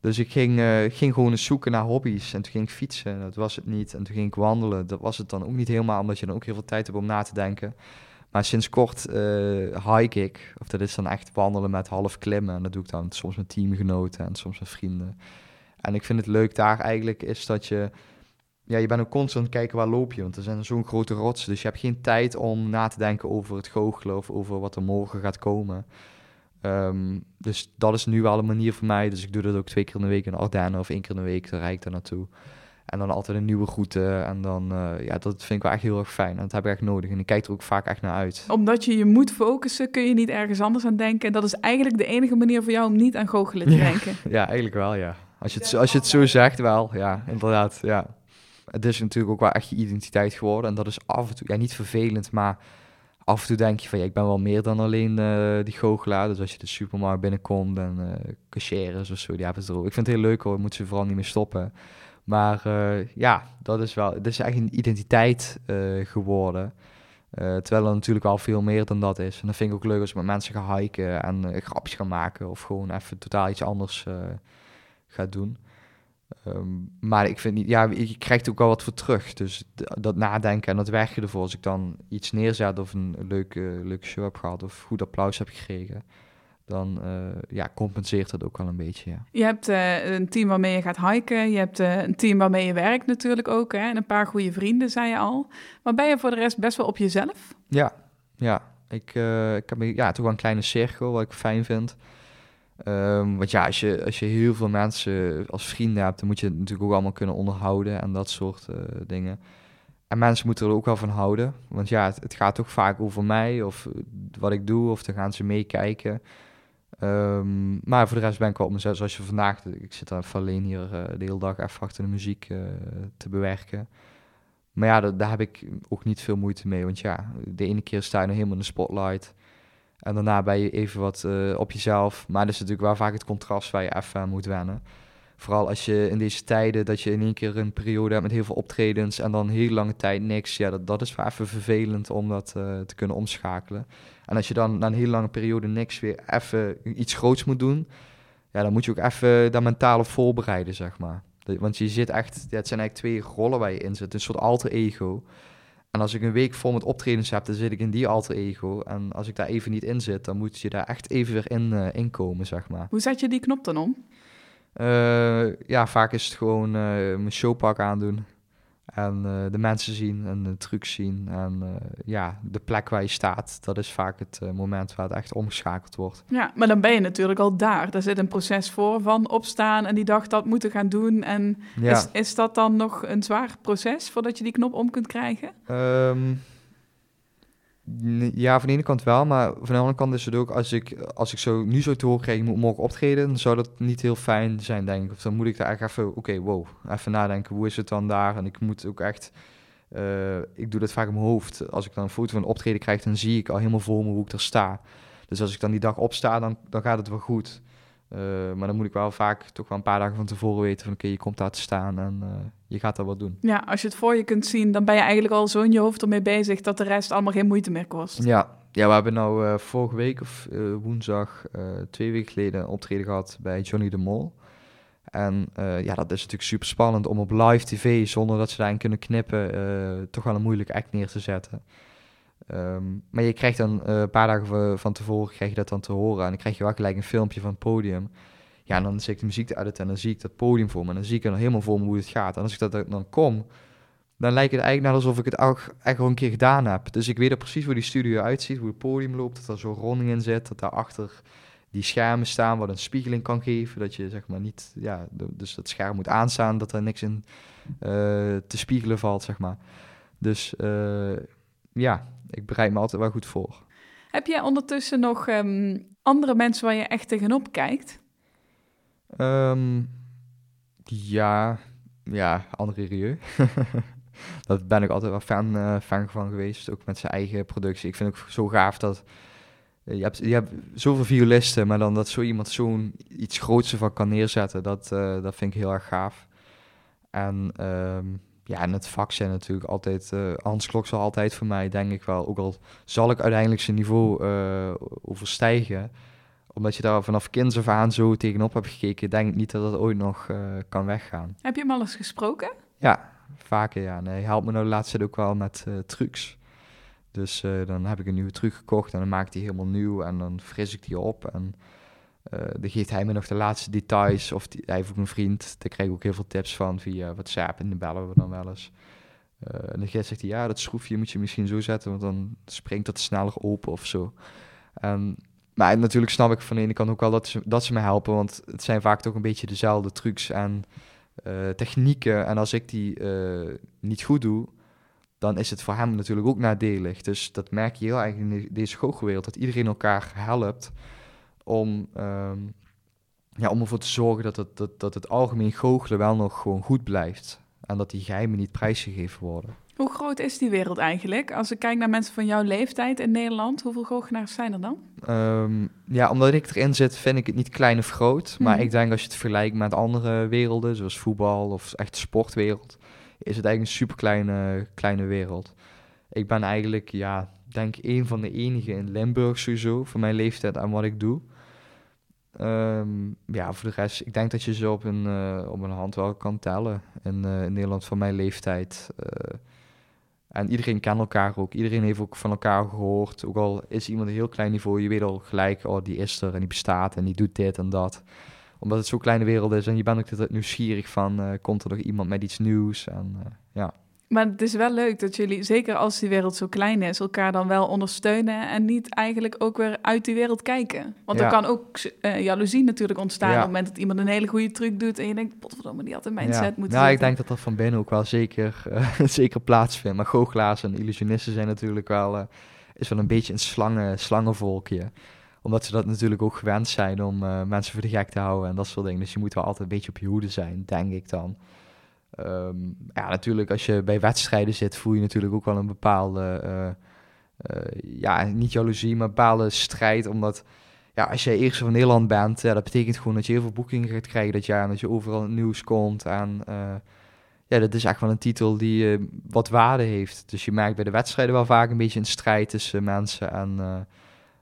Dus ik ging, uh, ging gewoon zoeken naar hobby's. En toen ging ik fietsen, dat was het niet. En toen ging ik wandelen, dat was het dan ook niet helemaal, omdat je dan ook heel veel tijd hebt om na te denken. Maar sinds kort uh, hike ik. Of dat is dan echt wandelen met half klimmen. En dat doe ik dan soms met teamgenoten en soms met vrienden. En ik vind het leuk daar eigenlijk is dat je... Ja, je bent ook constant kijken waar loop je. Want er zijn zo'n grote rotsen. Dus je hebt geen tijd om na te denken over het goochelen of over wat er morgen gaat komen. Um, dus dat is nu wel een manier voor mij. Dus ik doe dat ook twee keer in de week in Ardennen of één keer in de week. Dan rijd ik daar naartoe. En dan altijd een nieuwe route. En dan, uh, ja, dat vind ik wel echt heel erg fijn. En dat heb ik echt nodig. En ik kijk er ook vaak echt naar uit. Omdat je je moet focussen, kun je niet ergens anders aan denken. En dat is eigenlijk de enige manier voor jou om niet aan goochelen te denken. Ja, eigenlijk wel, ja. als je het, als je het zo zegt wel, ja, inderdaad, ja. Het is natuurlijk ook wel echt je identiteit geworden. En dat is af en toe, ja, niet vervelend, maar af en toe denk je van, ja, ik ben wel meer dan alleen uh, die goochelaar. Dus als je de supermarkt binnenkomt en uh, cashiers of zo, die hebben ze er ook. Ik vind het heel leuk hoor, moeten ze vooral niet meer stoppen. Maar uh, ja, dat is wel, het is echt een identiteit geworden. terwijl er natuurlijk al veel meer dan dat is. En dat vind ik ook leuk als ik met mensen ga hiken en grapjes gaan maken. Of gewoon even totaal iets anders gaat doen. Ehm, maar ik vind niet, ja, je krijgt ook wel wat voor terug. Dus dat nadenken en dat werken ervoor. Als ik dan iets neerzet of een leuke, leuke show heb gehad of goed applaus heb gekregen, dan uh, ja, compenseert dat ook wel een beetje. Ja. Je hebt uh, een team waarmee je gaat hiken. Je hebt uh, een team waarmee je werkt natuurlijk ook. Hè? En een paar goede vrienden, zei je al. Maar ben je voor de rest best wel op jezelf? Ja, ja. Ik, ik heb ja, toch wel een kleine cirkel wat ik fijn vind. Um, want ja, als je, als je heel veel mensen als vrienden hebt, dan moet je het natuurlijk ook allemaal kunnen onderhouden en dat soort dingen. En mensen moeten er ook wel van houden. Want ja, het, het, gaat toch vaak over mij of wat ik doe, of dan gaan ze meekijken. Um, maar voor de rest ben ik wel op mezelf. Zoals je vandaag, ik zit daar alleen hier uh, de hele dag even achter de muziek uh, te bewerken. Maar ja, daar, heb ik ook niet veel moeite mee. Want ja, de ene keer sta je nog helemaal in de spotlight. En daarna ben je even wat uh, op jezelf. Maar dat is natuurlijk wel vaak het contrast waar je even moet wennen. Vooral als je in deze tijden dat je in één keer een periode hebt met heel veel optredens en dan heel lange tijd niks. Ja, dat, dat is wel even vervelend om dat te kunnen omschakelen. En als je dan na een hele lange periode niks weer even iets groots moet doen, ja, dan moet je ook even dat mentale voorbereiden, zeg maar. Want je zit echt, ja, het zijn eigenlijk twee rollen waar je in zit, een soort alter ego. En als ik een week vol met optredens heb, dan zit ik in die alter ego. En als ik daar even niet in zit, dan moet je daar echt even weer in, uh, in komen, zeg maar. Hoe zet je die knop dan om? Uh, ja, vaak is het gewoon uh, mijn showpak aandoen. En uh, de mensen zien en de trucs zien. En uh, ja, de plek waar je staat, dat is vaak het uh, moment waar het echt omgeschakeld wordt. Ja, maar dan ben je natuurlijk al daar. Daar zit een proces voor van opstaan en die dag dat moeten gaan doen. En ja. is, is dat dan nog een zwaar proces voordat je die knop om kunt krijgen? Um, ja, van de ene kant wel, maar van de andere kant is het ook, als ik, als ik zo nu zo te horen krijg, ik moet morgen optreden, dan zou dat niet heel fijn zijn, denk ik. Of dan moet ik daar echt even, oké, wow, even nadenken, hoe is het dan daar? En ik moet ook echt, uh, ik doe dat vaak in mijn hoofd. Als ik dan een foto van een optreden krijg, dan zie ik al helemaal voor me hoe ik er sta. Dus als ik dan die dag opsta, dan, dan gaat het wel goed. Uh, maar dan moet ik wel vaak toch wel een paar dagen van tevoren weten van oké, okay, je komt daar te staan en uh, je gaat daar wat doen. Ja, als je het voor je kunt zien, dan ben je eigenlijk al zo in je hoofd ermee bezig dat de rest allemaal geen moeite meer kost. Ja, ja we hebben nou uh, vorige week of woensdag, twee weken geleden, een optreden gehad bij Johnny de Mol. En ja, dat is natuurlijk super spannend om op live tv, zonder dat ze daarin kunnen knippen, toch wel een moeilijk act neer te zetten. Um, maar je krijgt dan uh, een paar dagen van tevoren krijg je dat dan te horen. En dan krijg je wel gelijk een filmpje van het podium. Ja, en dan zit ik de muziek editen en dan zie ik dat podium voor me. En dan zie ik er helemaal voor me hoe het gaat. En als ik dat dan kom, dan lijkt het eigenlijk net alsof ik het ook echt al een keer gedaan heb. Dus ik weet er precies hoe die studio uitziet, hoe het podium loopt, dat er zo'n ronding in zit, dat daarachter die schermen staan wat een spiegeling kan geven. Dat je zeg maar niet, ja, dus dat scherm moet aanstaan, dat er niks in uh, te spiegelen valt, zeg maar. Dus uh, ja, ik bereid me altijd wel goed voor. Heb jij ondertussen nog um, andere mensen waar je echt tegenop kijkt? Um, ja, ja, André Rieu. dat ben ik altijd wel fan, uh, fan van geweest, ook met zijn eigen productie. Ik vind het ook zo gaaf dat... Uh, je, hebt, je hebt zoveel violisten, maar dan dat zo iemand zo'n iets groots van kan neerzetten, dat, uh, dat vind ik heel erg gaaf. En um, ja, en het vak zijn natuurlijk altijd... Uh, Hans Klok zal altijd voor mij, denk ik wel... ook al zal ik uiteindelijk zijn niveau uh, overstijgen... omdat je daar vanaf kinds af aan zo tegenop hebt gekeken... denk ik niet dat dat ooit nog uh, kan weggaan. Heb je hem al eens gesproken? Ja, vaker ja. Nee, hij helpt me nou de laatste tijd ook wel met trucs. Dus dan heb ik een nieuwe truc gekocht... en dan maakt hij helemaal nieuw en dan fris ik die op... en uh, dan geeft hij me nog de laatste details. Of hij heeft ook een vriend, daar krijg ik ook heel veel tips van via WhatsApp. En dan bellen we dan wel eens. Uh, en dan zegt hij, ja, dat schroefje moet je misschien zo zetten, want dan springt dat sneller open of zo. Um, maar natuurlijk snap ik van de ene kant ook wel dat ze, dat ze me helpen, want het zijn vaak toch een beetje dezelfde trucs en uh, technieken. En als ik die niet goed doe, dan is het voor hem natuurlijk ook nadelig. Dus dat merk je heel erg in deze goochelwereld, dat iedereen elkaar helpt om, um, ja, om ervoor te zorgen dat het, dat, dat het algemeen goochelen wel nog gewoon goed blijft. En dat die geheimen niet prijsgegeven worden. Hoe groot is die wereld eigenlijk? Als ik kijk naar mensen van jouw leeftijd in Nederland, hoeveel goochelaars zijn er dan? Ehm, ja, omdat ik erin zit, vind ik het niet klein of groot. Maar mhm. ik denk als je het vergelijkt met andere werelden, zoals voetbal of echt de sportwereld, is het eigenlijk een super kleine, kleine wereld. Ik ben eigenlijk, ja, denk een van de enigen in Limburg sowieso, voor mijn leeftijd en wat ik doe. Ehm, ja, voor de rest, ik denk dat je ze op een, uh, op een hand wel kan tellen in, in Nederland van mijn leeftijd. Uh, en iedereen kent elkaar ook. Iedereen heeft ook van elkaar gehoord. Ook al is iemand een heel klein niveau, je weet al gelijk, oh, die is er en die bestaat en die doet dit en dat. Omdat het zo'n kleine wereld is en je bent ook altijd nieuwsgierig van, komt er nog iemand met iets nieuws? En ja. Maar het is wel leuk dat jullie, zeker als die wereld zo klein is, elkaar dan wel ondersteunen en niet eigenlijk ook weer uit die wereld kijken. Want er kan ook uh, jaloezie natuurlijk ontstaan op het moment dat iemand een hele goede truc doet en je denkt, potverdomme, die had een mindset ja. moeten Ja, ik denk dat dat van binnen ook wel zeker, uh, zeker plaatsvindt. Maar goochelaars en illusionisten zijn natuurlijk wel, uh, is wel een beetje een slangen, slangenvolkje omdat ze dat natuurlijk ook gewend zijn om mensen voor de gek te houden en dat soort dingen. Dus je moet wel altijd een beetje op je hoede zijn, denk ik dan. Ehm, ja, natuurlijk, als je bij wedstrijden zit, voel je natuurlijk ook wel een bepaalde, uh, uh, ja, niet jaloezie, maar een bepaalde strijd. Omdat, ja, als jij eerste van Nederland bent, ja, dat betekent gewoon dat je heel veel boekingen gaat krijgen dat jaar. En dat je overal het nieuws komt. En uh, ja, dat is echt wel een titel die wat waarde heeft. Dus je merkt bij de wedstrijden wel vaak een beetje een strijd tussen mensen. En,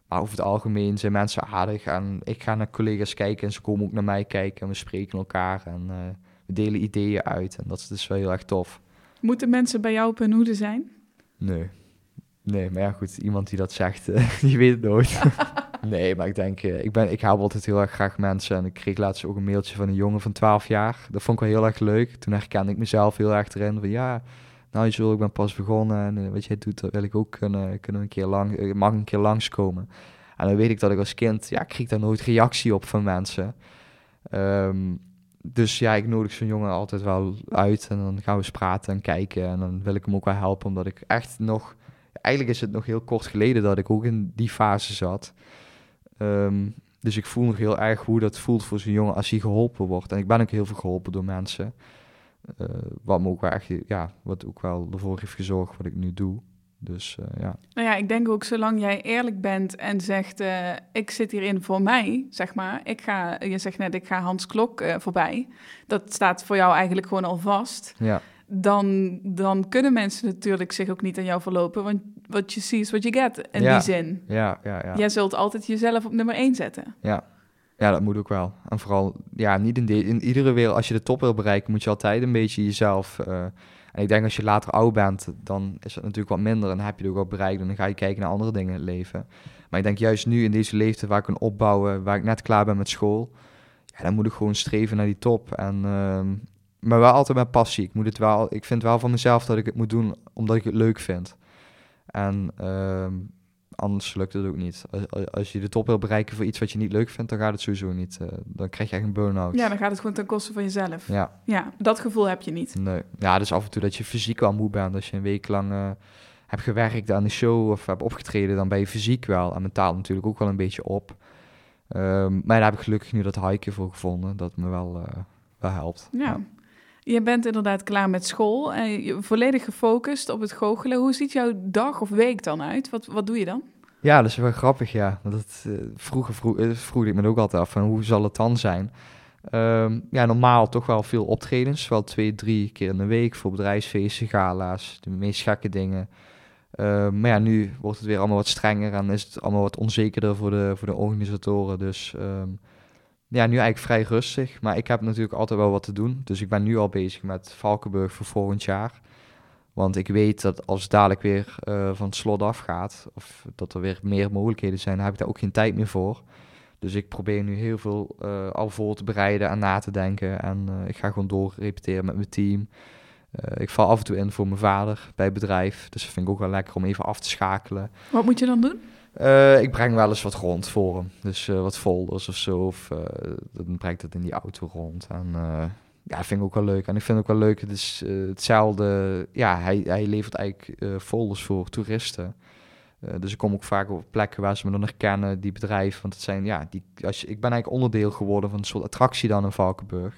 maar over het algemeen zijn mensen aardig. En ik ga naar collega's kijken en ze komen ook naar mij kijken. En we spreken elkaar. En we delen ideeën uit. En dat is dus wel heel erg tof. Moeten mensen bij jou op hun hoede zijn? Nee. Nee, maar ja, goed, iemand die dat zegt, uh, die weet het nooit. nee, maar ik denk, uh, ik, ben, ik help altijd heel erg graag mensen. En ik kreeg laatst ook een mailtje van een jongen van 12 jaar. Dat vond ik wel heel erg leuk. Toen herkende ik mezelf heel erg erin. Van ja, nou, je ik ben pas begonnen. En uh, wat jij doet, dat wil ik ook kunnen, kunnen een keer lang, mag een keer langskomen. En dan weet ik dat ik als kind, ja, ik kreeg daar nooit reactie op van mensen. Um, dus ja, ik nodig zo'n jongen altijd wel uit en dan gaan we eens praten en kijken. En dan wil ik hem ook wel helpen, omdat ik echt nog... Eigenlijk is het nog heel kort geleden dat ik ook in die fase zat. Ehm, dus ik voel nog heel erg hoe dat voelt voor zo'n jongen als hij geholpen wordt. En ik ben ook heel veel geholpen door mensen. Uh, wat me ook wel echt, ja, wat ook wel ervoor heeft gezorgd wat ik nu doe. Dus uh, ja. Nou ja, ik denk ook zolang jij eerlijk bent en zegt: uh, ik zit hierin voor mij, zeg maar. Ik ga, je zegt net, ik ga Hans Klok uh, voorbij. Dat staat voor jou eigenlijk gewoon al vast. Ja. Dan, dan kunnen mensen natuurlijk zich ook niet aan jou verlopen. Want wat je ziet is wat je get in die zin. Ja, ja, ja. Jij zult altijd jezelf op nummer één zetten. Ja. Ja, dat moet ook wel. En vooral, ja, niet in, de, in iedere wereld, als je de top wil bereiken, moet je altijd een beetje jezelf en ik denk als je later oud bent, dan is het natuurlijk wat minder en heb je het ook wel bereikt en dan ga je kijken naar andere dingen in het leven. Maar ik denk juist nu in deze leeftijd waar ik kan opbouwen, waar ik net klaar ben met school, ja, dan moet ik gewoon streven naar die top. En, uh, maar wel altijd met passie. Ik, moet het wel, ik vind wel van mezelf dat ik het moet doen omdat ik het leuk vind. En uh, Anders lukt het ook niet. Als, als, je de top wil bereiken voor iets wat je niet leuk vindt, dan gaat het sowieso niet. Uh, dan krijg je echt een burn-out. Ja, dan gaat het gewoon ten koste van jezelf. Ja. Ja, dat gevoel heb je niet. Nee. Ja, dus af en toe dat je fysiek al moe bent. Als je een week lang uh, hebt gewerkt aan de show of hebt opgetreden, dan ben je fysiek wel. En mentaal natuurlijk ook wel een beetje op. Um, maar daar heb ik gelukkig nu dat hiken voor gevonden. Dat me wel, uh, wel helpt. ja. ja. Je bent inderdaad klaar met school en je volledig gefocust op het goochelen. Hoe ziet jouw dag of week dan uit? Wat, wat doe je dan? Ja, dat is wel grappig, ja. Dat, uh, vroeger vroeg, uh, vroeg ik me ook altijd af van hoe zal het dan zijn? Um, ja, normaal toch wel veel optredens. Wel twee, drie keer in de week voor bedrijfsfeesten, gala's, de meest gekke dingen. Uh, maar ja, nu wordt het weer allemaal wat strenger en is het allemaal wat onzekerder voor de, voor de organisatoren. Dus um, ja, nu eigenlijk vrij rustig. Maar ik heb natuurlijk altijd wel wat te doen. Dus ik ben nu al bezig met Valkenburg voor volgend jaar. Want ik weet dat als het dadelijk weer uh, van het slot afgaat, of dat er weer meer mogelijkheden zijn, dan heb ik daar ook geen tijd meer voor. Dus ik probeer nu heel veel uh, al voor te bereiden en na te denken. En uh, ik ga gewoon door repeteren met mijn team. ik val af en toe in voor mijn vader bij het bedrijf. Dus dat vind ik ook wel lekker om even af te schakelen. Wat moet je dan doen? Uh, ik breng wel eens wat rond voor hem. Dus uh, wat folders of zo. Of uh, dan brengt het in die auto rond. En ja, vind ik ook wel leuk. En ik vind ook wel leuk, het is hetzelfde. Ja, hij, hij levert eigenlijk folders voor toeristen. dus ik kom ook vaak op plekken waar ze me dan herkennen, die bedrijven. Want het zijn, ja, die, als je, ik ben eigenlijk onderdeel geworden van een soort attractie dan in Valkenburg.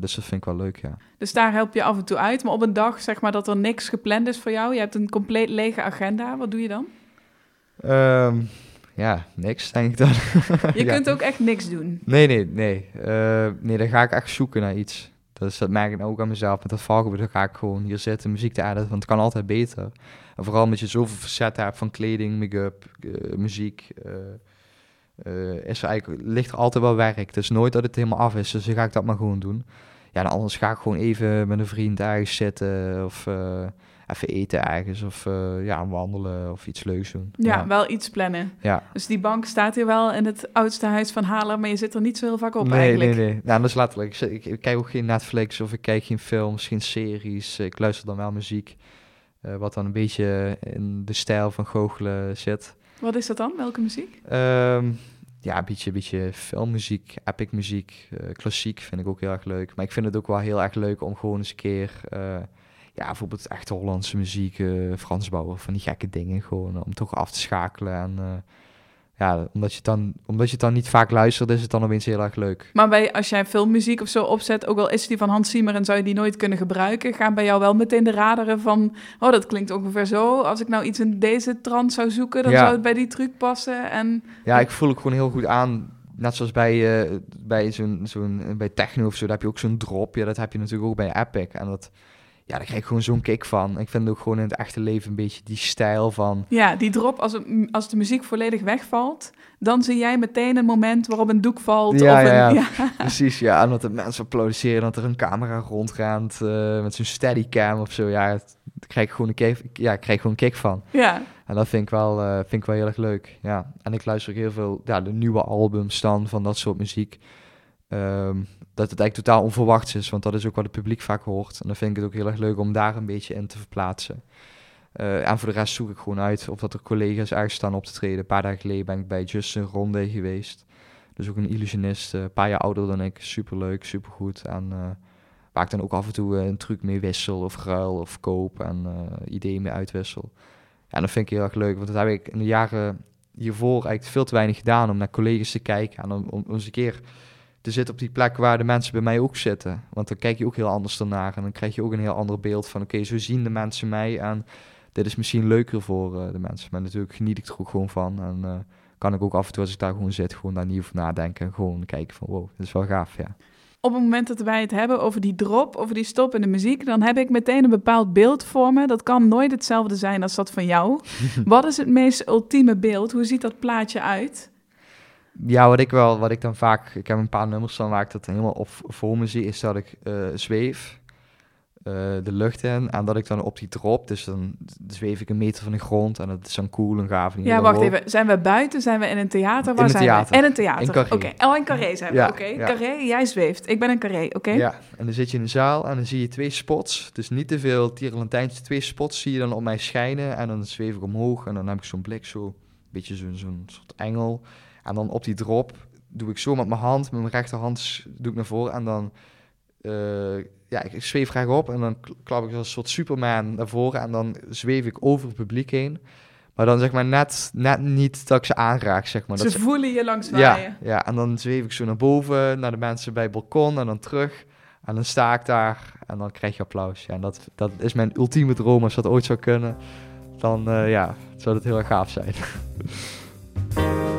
dus dat vind ik wel leuk, ja. Dus daar help je af en toe uit. Maar op een dag, zeg maar, dat er niks gepland is voor jou. Je hebt een compleet lege agenda. Wat doe je dan? Um, ja, niks, denk ik dan. Je kunt ook echt niks doen? Nee, nee, nee. Uh, nee, dan ga ik echt zoeken naar iets. Dus dat merk ik ook aan mezelf. Met dat valkenburg dan ga ik gewoon hier zitten, muziek te editen, want het kan altijd beter. En vooral omdat je zoveel facetten hebt van kleding, make-up, uh, muziek. Uh, is er eigenlijk, ligt er altijd wel werk. Het is nooit dat het helemaal af is, dus dan ga ik dat maar gewoon doen. Ja, en anders ga ik gewoon even met een vriend ergens zitten of even eten ergens of uh, ja, wandelen of iets leuks doen. Ja, wel iets plannen. Ja. Dus die bank staat hier wel in het oudste huis van Haarlem, maar je zit er niet zo heel vaak op nee, eigenlijk. Nee, nee, Nou, dat is letterlijk. Ik, ik, kijk ook geen Netflix of ik kijk geen films, geen series. Ik luister dan wel muziek, uh, wat dan een beetje in de stijl van goochelen zit. Wat is dat dan? Welke muziek? Um, ja, een beetje, een beetje filmmuziek, epic muziek, uh, klassiek vind ik ook heel erg leuk. Maar ik vind het ook wel heel erg leuk om gewoon eens een keer ja, bijvoorbeeld echte Hollandse muziek, uh, Frans Bauer, van die gekke dingen gewoon om toch af te schakelen. En uh, ja, omdat je, dan, omdat je het dan niet vaak luistert, is het dan opeens heel erg leuk. Maar bij, als jij filmmuziek of zo opzet, ook al is die van Hans Zimmer en zou je die nooit kunnen gebruiken, gaan bij jou wel meteen de raderen van, oh dat klinkt ongeveer zo. Als ik nou iets in deze trant zou zoeken, dan zou het bij die truc passen. En... Ja, ik voel het gewoon heel goed aan net zoals bij, uh, bij zo'n zo'n bij techno of zo, daar heb je ook zo'n drop. Ja, dat heb je natuurlijk ook bij Epic. En dat, ja, daar krijg ik gewoon zo'n kick van. Ik vind ook gewoon in het echte leven een beetje die stijl van... Ja, die drop, als, het, als de muziek volledig wegvalt, dan zie jij meteen een moment waarop een doek valt. Ja, of ja, een, ja. precies. Ja, en dat de mensen applaudisseren, dat er een camera rondgaat uh, met zo'n steadycam of zo. Ja, daar krijg ik gewoon een kick, ja, ik krijg gewoon een kick van. Ja. En dat vind ik wel, uh, vind ik wel heel erg leuk. Ja, en ik luister ook heel veel, ja, de nieuwe albums dan van dat soort muziek. Um, dat het eigenlijk totaal onverwachts is, want dat is ook wat het publiek vaak hoort. En dan vind ik het ook heel erg leuk om daar een beetje in te verplaatsen. Uh, en voor de rest zoek ik gewoon uit of dat er collega's ergens staan op te treden. Een paar dagen geleden ben ik bij Justin Ronde geweest. Dus ook een illusionist, uh, een paar jaar ouder dan ik. Superleuk, supergoed. En uh, waar ik dan ook af en toe een truc mee wissel of ruil of koop en ideeën mee uitwissel. Ja, en dat vind ik heel erg leuk, want dat heb ik in de jaren hiervoor eigenlijk veel te weinig gedaan om naar collega's te kijken en om, om eens een keer te zitten op die plek waar de mensen bij mij ook zitten. Want dan kijk je ook heel anders ernaar en dan krijg je ook een heel ander beeld van oké, zo zien de mensen mij en dit is misschien leuker voor uh, de mensen. Maar natuurlijk geniet ik er ook gewoon van en uh, kan ik ook af en toe als ik daar gewoon zit, gewoon daar niet over nadenken en gewoon kijken van wow, dit is wel gaaf, ja. Op het moment dat wij het hebben over die drop, over die stop in de muziek, dan heb ik meteen een bepaald beeld voor me. Dat kan nooit hetzelfde zijn als dat van jou. Wat is het meest ultieme beeld? Hoe ziet dat plaatje uit? Ja, wat ik wel, wat ik dan vaak, ik heb een paar nummers dan waar ik dat helemaal op voor me zie, is dat ik uh, zweef uh, de lucht in en dat ik dan op die drop, dus dan zweef ik een meter van de grond en dat is dan cool en gaaf. En ja, wacht even, zijn we buiten? Zijn we in een theater? Waar in een theater. We? In een theater. Oké, okay. oh, in carré zijn we. Ja, oké, ja. carré, jij zweeft. Ik ben een carré, oké. Ja, en dan zit je in een zaal en dan zie je twee spots, dus niet te veel twee spots zie je dan op mij schijnen en dan zweef ik omhoog en dan heb ik zo'n blik zo, een beetje zo'n zo'n soort engel. En dan op die drop doe ik zo met mijn hand, met mijn rechterhand doe ik naar voren. En dan, uh, ja, ik zweef graag op en dan klap ik als een soort Superman naar voren. En dan zweef ik over het publiek heen. Maar dan zeg maar net, net niet dat ik ze aanraak, zeg maar. Ze dat voelen je langs waaien. Ja, ja, en dan zweef ik zo naar boven, naar de mensen bij het balkon en dan terug. En dan sta ik daar en dan krijg je applaus. Ja, en dat, dat is mijn ultieme droom als dat ooit zou kunnen. Dan uh, ja, zou dat heel erg gaaf zijn.